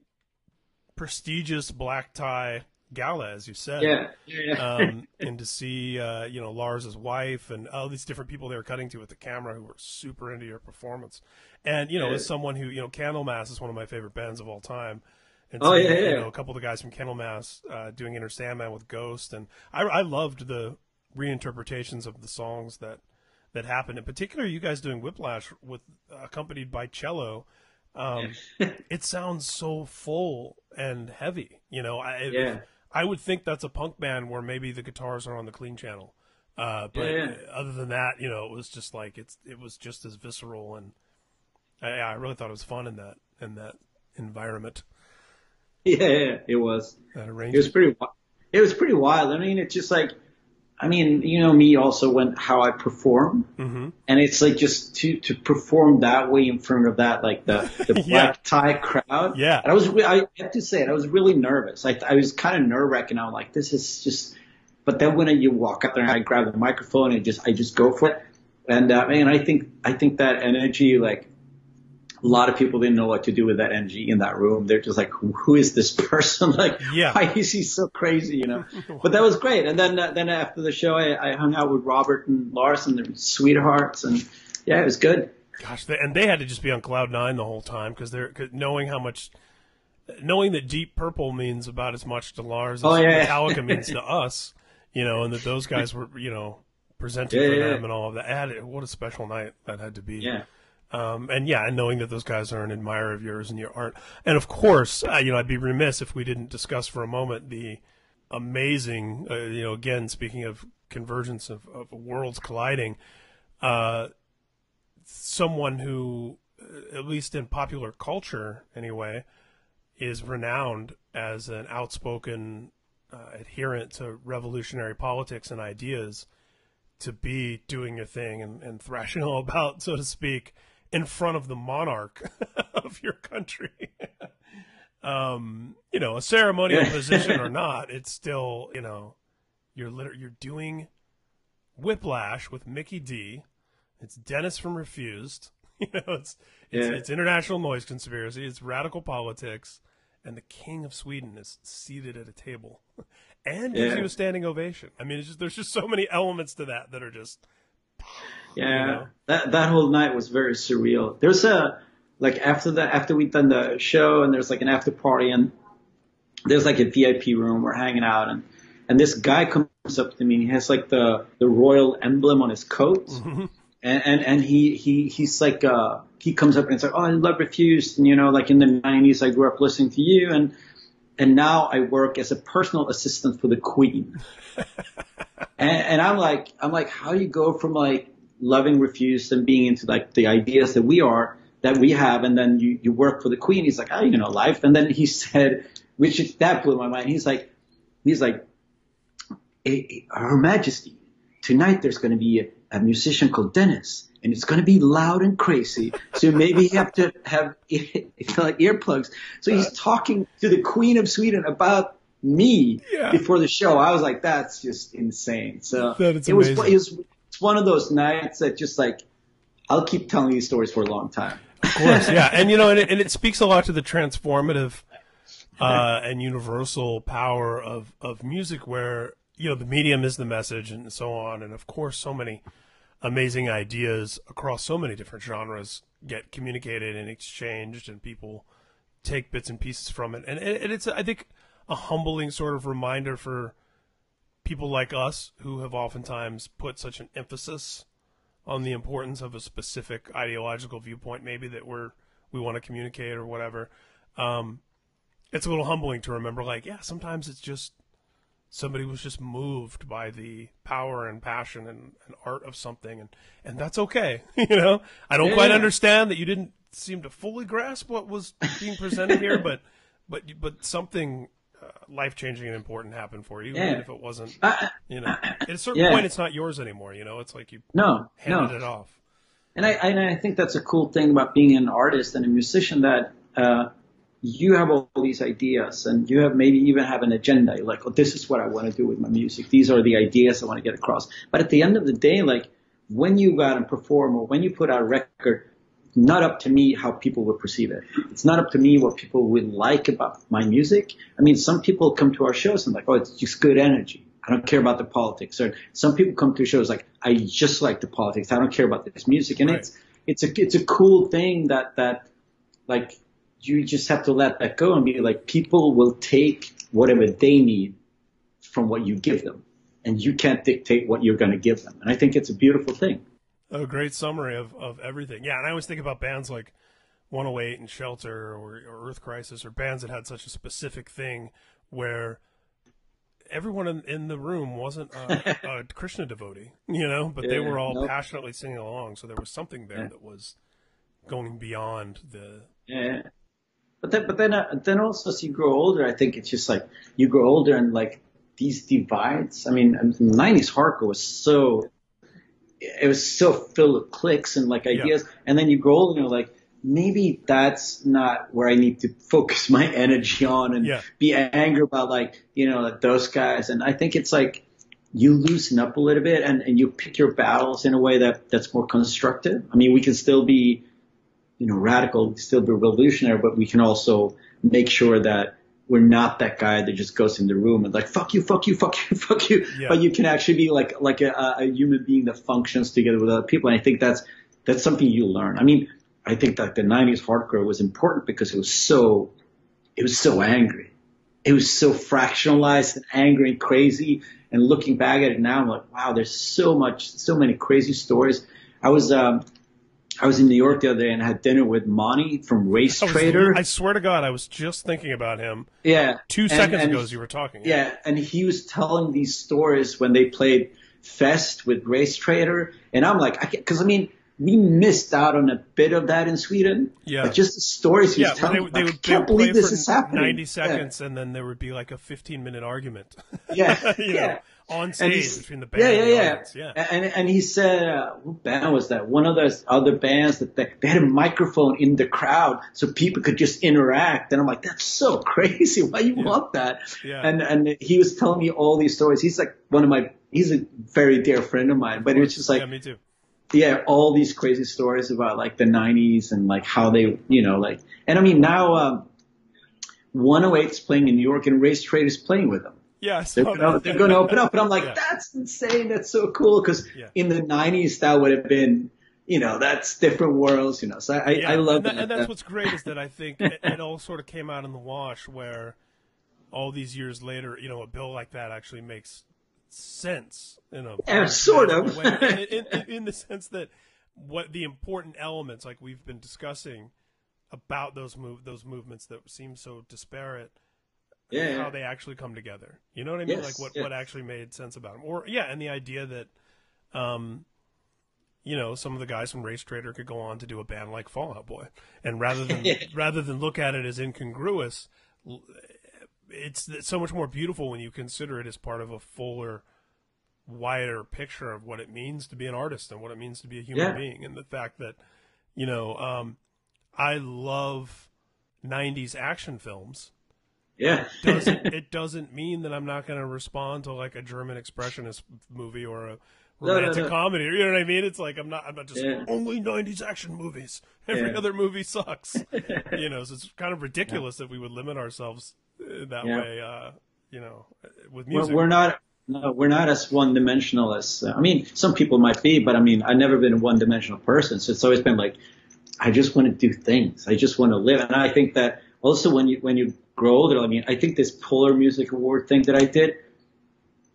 prestigious black tie gala, as you said. Yeah, yeah, yeah. um, and to see uh, you know Lars's wife and all these different people they were cutting to with the camera who were super into your performance, and you know as someone who you know Candlemass is one of my favorite bands of all time. And Oh, seeing, yeah, yeah. You know, a couple of the guys from Candlemass uh, doing Enter Sandman with Ghost, and I, I loved the reinterpretations of the songs that that happened. In particular, you guys doing Whiplash with accompanied by cello. Um, it sounds so full and heavy. You know, I, Yeah. I would think that's a punk band where maybe the guitars are on the clean channel. Uh, but Yeah. other than that, you know, it was just like it's it was just as visceral and I, I really thought it was fun in that in that environment. yeah, yeah, it was. That It was pretty. It was pretty wild. I mean, it's just like, I mean, you know me also when how I perform, Mhm. and it's like just to to perform that way in front of that like the the black Yeah. tie crowd. Yeah. and I was I have to say it. I was really nervous. I I was kind of nerve wracking. I'm like, this is just. But then when you walk up there, and I grab the microphone and just I just go for it. And uh, man, I think I think that energy like a lot of people didn't know what to do with that energy in that room. They're just like, who, is this person? like, Yeah. why is he so crazy? You know. but that was great. And then uh, then after the show, I, I hung out with Robert and Lars, and they're sweethearts, and yeah, it was good. Gosh, they, and they had to just be on cloud nine the whole time because they're 'cause knowing how much, knowing that Deep Purple means about as much to Lars as Oh, yeah. Metallica means to us, you know, and that those guys were, you know, presenting Yeah, for yeah, them and all of that. Had- what a special night that had to be. Yeah. Um, and yeah, and knowing that those guys are an admirer of yours and your art, and of course, uh, you know, I'd be remiss if we didn't discuss for a moment the amazing, uh, you know, again speaking of convergence of, of worlds colliding, uh, someone who, uh, at least in popular culture anyway, is renowned as an outspoken uh, adherent to revolutionary politics and ideas to be doing your thing and, and thrashing all about, so to speak, in front of the monarch of your country. um, you know, a ceremonial position or not, it's still, you know, you're liter- you're doing Whiplash with Mikkey Dee. It's Dennis from Refused. You know, it's it's, Yeah. it's international noise conspiracy. It's radical politics, and the king of Sweden is seated at a table, and gives Yeah. you a standing ovation. I mean, it's just there's just so many elements to that that are just Yeah, know? that that whole night was very surreal. There's a like after the after we'd done the show and there's like an after party and there's like a VIP room. We're hanging out and and this guy comes up to me. and He has like the the royal emblem on his coat, and and and he he he's like uh he comes up and he's like, oh, I love Refused, and you know like in the '90s I grew up listening to you and. And now I work as a personal assistant for the Queen. And, and I'm like, I'm like, how do you go from like loving refused and being into like the ideas that we are, that we have, and then you, you work for the queen? He's like, oh, you know, life. And then he said, which is, that blew my mind. He's like, he's like, "Eh, eh, Her Majesty, tonight there's going to be a, a musician called Dennis, and it's going to be loud and crazy. So maybe you have to have like earplugs. So he's talking to the Queen of Sweden about me Yeah. before the show. I was like, that's just insane. So That it was, it was it's one of those nights that just like I'll keep telling these stories for a long time. Of course, yeah, and you know, and it, and it speaks a lot to the transformative uh, and universal power of of music, where you know the medium is the message, and so on, and of course, so many amazing ideas across so many different genres get communicated and exchanged, and people take bits and pieces from it, and, and it's I think a humbling sort of reminder for people like us who have oftentimes put such an emphasis on the importance of a specific ideological viewpoint, maybe that we're we want to communicate or whatever. Um, it's a little humbling to remember, like, yeah, sometimes it's just somebody was just moved by the power and passion and, and art of something, and and that's okay. you know, I don't quite understand that you didn't seem to fully grasp what was being presented here, but but but something. Life changing and important happen for you, even if it wasn't. You know, at a certain Yeah. point, it's not yours anymore. You know, it's like you no, handed no. it off. And I, and I think that's a cool thing about being an artist and a musician that uh, you have all these ideas and you have maybe even have an agenda. You're like, oh, this is what I want to do with my music. These are the ideas I want to get across. But at the end of the day, like when you go out and perform or when you put out a record, not up to me how people will perceive it. It's not up to me what people will like about my music. I mean, some people come to our shows and like, oh, it's just good energy. I don't care about the politics. Or some people come to shows like, I just like the politics. I don't care about this music. And Right. it's it's a it's a cool thing that that like you just have to let that go and be like people will take whatever they need from what you give them, and you can't dictate what you're going to give them. And I think it's a beautiful thing. A great summary of, of everything. Yeah, and I always think about bands like 108 and Shelter or, or Earth Crisis or bands that had such a specific thing where everyone in, in the room wasn't a, a Krishna devotee, you know, but they were all nope. passionately singing along. So there was something there Yeah. that was going beyond the. Yeah. But then, but then, uh, then also as you grow older, I think it's just like you grow older and like these divides. I mean, um, '90s hardcore was so, it was so filled with clicks and like ideas. And then you grow older and you're like, maybe that's not where I need to focus my energy on and Yeah. be angry about like, you know, like those guys. And I think it's like you loosen up a little bit and, and you pick your battles in a way that that's more constructive. I mean, we can still be you know, radical, still be revolutionary, but we can also make sure that we're not that guy that just goes in the room and like, fuck you, fuck you, fuck you, fuck you. Yeah. But you can actually be like, like a, a human being that functions together with other people. And I think that's, that's something you learn. I mean, I think that the 90s hardcore was important because it was so, it was so angry. It was so fractionalized and angry and crazy. And looking back at it now, I'm like, wow, there's so much, so many crazy stories. I was, um, I was in New York the other day and I had dinner with Monty from Race I, was- Trader. I swear to God, I was just thinking about him yeah. two And- seconds and ago as you were talking. Yeah, and he was telling these stories when they played Fest with Racetraitor, and I'm like, because I mean, we missed out on a bit of that in Sweden. Yeah. But just the stories he Yeah, was telling, they, they like, would, I can't believe this is happening. 90 Yeah. seconds, and then there would be like a 15 minute argument. Yeah, you yeah. know, on stage between the band yeah, yeah, yeah. audience. Yeah. And and he said, uh, what band was that? One of those other bands that they, they had a microphone in the crowd so people could just interact. And I'm like, that's so crazy. Why you want that? Yeah. And and he was telling me all these stories. He's like one of my, he's a very dear friend of mine. But it was just like, yeah, me too. yeah, all these crazy stories about like the 90s and like how they, you know, like, and I mean now, um, 108 is playing in New York and Racetraitor is playing with them. Saw They're gonna, they're gonna open up, and I'm like, Yeah. that's insane. That's so cool. Because Yeah. in the '90s, that would have been, you know, that's different worlds. You know, so I, Yeah, I love and, that, that. and that's what's great is that I think it, it all sort of came out in the wash where all these years later, you know, a bill like that actually makes sense in a Yeah, sort of. in, in, in the sense that what the important elements, like we've been discussing about those move those movements that seem so disparate, yeah, how they actually come together. You know what I mean? Yes, like what, yeah. what actually made sense about them. Or yeah, and the idea that um you know, some of the guys from Racetraitor could go on to do a band like Fall Out Boy. And rather than rather than look at it as incongruous, it's it's so much more beautiful when you consider it as part of a fuller wider picture of what it means to be an artist and what it means to be a human Yeah. being and the fact that you know um I love 90s action films yeah, doesn't it doesn't mean that I'm not going to respond to like a German expressionist movie or a No, no, romantic no. comedy. You know what I mean? It's like I'm not I'm not just Yeah. only 90s action movies. Every Yeah. other movie sucks. you know, so it's kind of ridiculous that we would limit ourselves uh, that Yeah. way. Uh, you know, with we're, music. we're not. No, we're not as one-dimensional as. Uh, I mean, some people might be, but I mean, I've never been a one-dimensional person. So it's always been like, I just want to do things. I just want to live, and I think that also when you when you grow older, I mean, I think this Polar Music Award thing that I did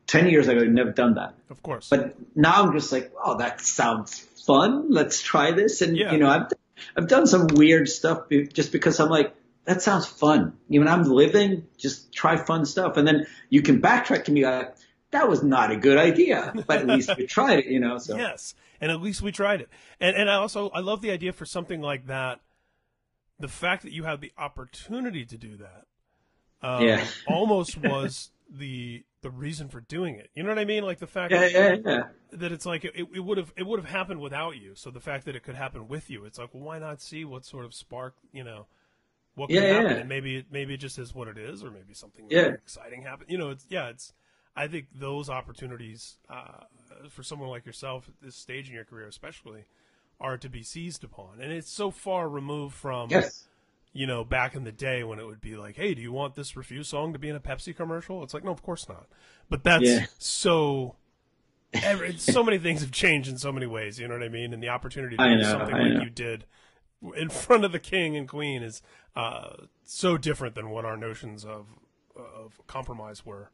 ten years ago, I'd never done that. of course. But now I'm just like, oh, that sounds fun. Let's try this. And Yeah. you know, I've I've done some weird stuff just because I'm like, that sounds fun. Even I'm living, just try fun stuff, and then you can backtrack and be like, that was not a good idea, but at least we tried it. You know, so Yes, and at least we tried it. And and I also I love the idea for something like that. The fact that you have the opportunity to do that, um, Yeah. almost was the the reason for doing it. You know what I mean? Like the fact yeah, that, yeah, that it's like it, it would have it would have happened without you. So the fact that it could happen with you, it's like well, why not see what sort of spark you know what could happen? And maybe it maybe it just is what it is, or maybe something really exciting happen. You know, it's yeah, it's. I think those opportunities uh, for someone like yourself at this stage in your career, especially, are to be seized upon. And it's so far removed from Yes. You know, back in the day when it would be like, "Hey, do you want this Refused song to be in a Pepsi commercial?" It's like, no, of course not. But that's Yeah. so. Every, so many things have changed in so many ways. You know what I mean? And the opportunity to I do know, something I like know. you did in front of the king and queen is uh, so different than what our notions of of compromise were.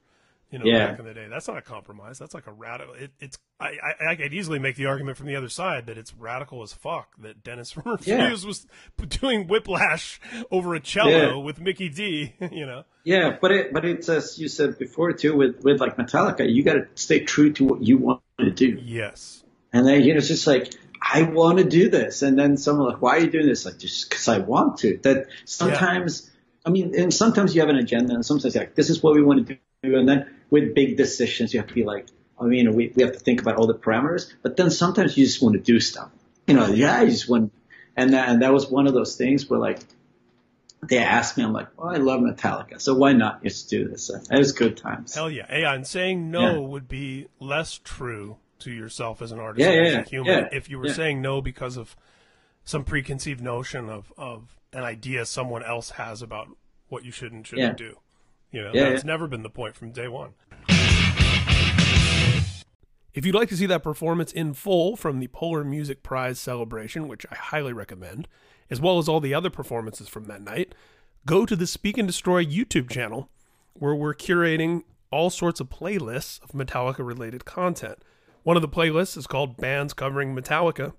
You know, Yeah. back in the day, that's not a compromise. That's like a radical. It, it's I, I I could easily make the argument from the other side that it's radical as fuck that Dennis Refuse Yeah. was doing whiplash over a cello Yeah. with Mikkey Dee. You know, Yeah, but it but it's as you said before too with with like Metallica, you got to stay true to what you want to do. yes, And then, you know, it's just like, I want to do this. And then someone like, why are you doing this? Like, just because I want to. That sometimes, I mean, and sometimes you have an agenda and sometimes you're like, this is what we want to do. And then with big decisions, you have to be like, I mean, we, we have to think about all the parameters, but then sometimes you just want to do stuff. You know, yeah, you just want, and that, and that was one of those things where like, they asked me, I'm like, well, I love Metallica, so why not just do this? And It was good times. hell yeah, yeah. And saying no Yeah. would be less true to yourself as an artist, Yeah, yeah, as a human, if you were saying no because of some preconceived notion of of an idea someone else has about what you should and shouldn't do. You know, Yeah, that's yeah. never been the point from day one. If you'd like to see that performance in full from the Polar Music Prize celebration, which I highly recommend, as well as all the other performances from that night, go to the Speak and Destroy YouTube channel, where we're curating all sorts of playlists of Metallica related content. One of the playlists is called Bands Covering Metallica,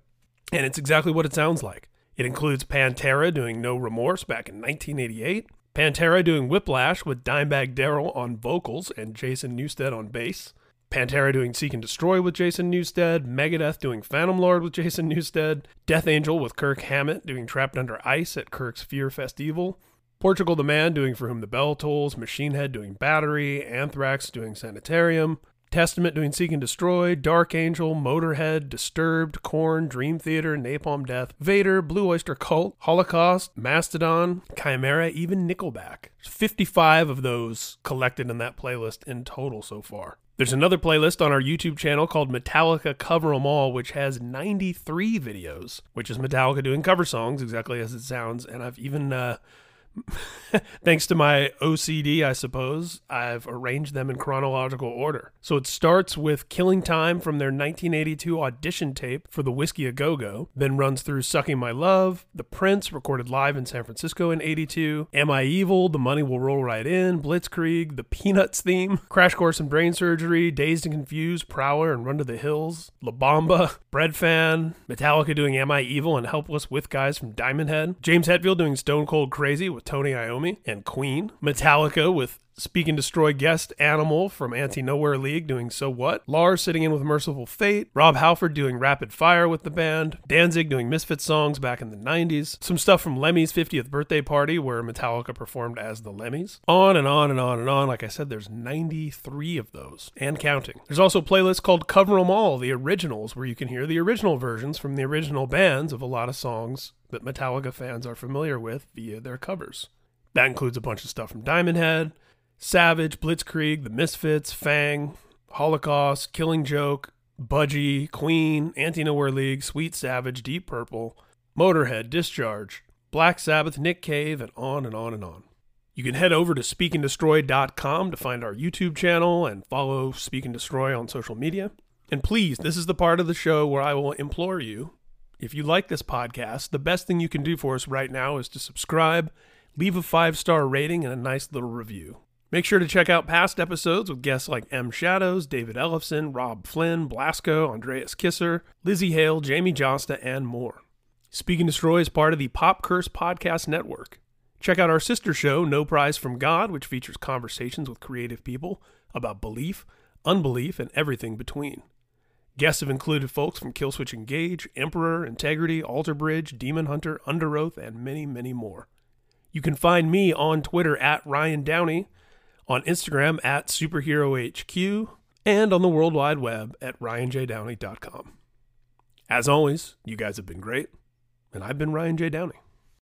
and it's exactly what it sounds like. It includes Pantera doing No Remorse back in 1988, Pantera doing Whiplash with Dimebag Darrell on vocals and Jason Newsted on bass, Pantera doing Seek and Destroy with Jason Newsted, Megadeth doing Phantom Lord with Jason Newsted, Death Angel with Kirk Hammett doing Trapped Under Ice at Kirk's Fear FestEvil, Portugal the Man doing For Whom the Bell Tolls, Machine Head doing Battery, Anthrax doing Sanitarium, Testament doing Seek and Destroy, Dark Angel, Motorhead, Disturbed, Korn, Dream Theater, Napalm Death, Vader, Blue Oyster Cult, Holocaust, Mastodon, Chimaira, even Nickelback. 55 of those collected in that playlist in total so far. There's another playlist on our YouTube channel called Metallica Cover 'em All, which has 93 videos, which is Metallica doing cover songs exactly as it sounds. And I've even uh, Thanks to my OCD, I suppose, I've arranged them in chronological order. So it starts with Killing Time from their 1982 audition tape for the Whisky a Go Go, then runs through Sucking My Love, The Prince, recorded live in San Francisco in 82, Am I Evil, The Money Will Roll Right In, Blitzkrieg, The Peanuts theme, Crash Course in Brain Surgery, Dazed and Confused, Prowler and Run to the Hills, La Bamba, Breadfan, Metallica doing Am I Evil and Helpless with guys from Diamond Head, James Hetfield doing Stone Cold Crazy with Tony Iommi and Queen, Metallica with Speak and Destroy guest Animal from Anti Nowhere League doing So What, Lars sitting in with Mercyful Fate, Rob Halford doing Rapid Fire with the band, Danzig doing Misfit songs back in the 90s, some stuff from Lemmy's 50th birthday party where Metallica performed as the Lemmys, on and on and on and on. Like I said, there's 93 of those and counting. There's also a playlist called Cover 'em All, the originals, where you can hear the original versions from the original bands of a lot of songs that Metallica fans are familiar with via their covers. That includes a bunch of stuff from Diamond Head, Savage, Blitzkrieg, The Misfits, Fang, Holocaust, Killing Joke, Budgie, Queen, Anti Nowhere League, Sweet Savage, Deep Purple, Motorhead, Discharge, Black Sabbath, Nick Cave, and on and on and on. You can head over to speakanddestroy.com to find our YouTube channel and follow Speak and Destroy on social media. And please, this is the part of the show where I will implore you if you like this podcast, the best thing you can do for us right now is to subscribe, leave a five star rating, and a nice little review. Make sure to check out past episodes with guests like M. Shadows, David Ellefson, Robb Flynn, Blasko, Andreas Kisser, Lzzy Hale, Jamey Jasta, and more. Speak and Destroy is part of the Pop Curse Podcast Network. Check out our sister show, No Prize from God, which features conversations with creative people about belief, unbelief, and everything between. Guests have included folks from Killswitch Engage, Emperor, Integrity, Alter Bridge, Demon Hunter, Underoath, and many, many more. You can find me on Twitter at Ryan Downey, on Instagram at SuperheroHQ, and on the World Wide Web at RyanJDowney.com. As always, you guys have been great, and I've been Ryan J. Downey.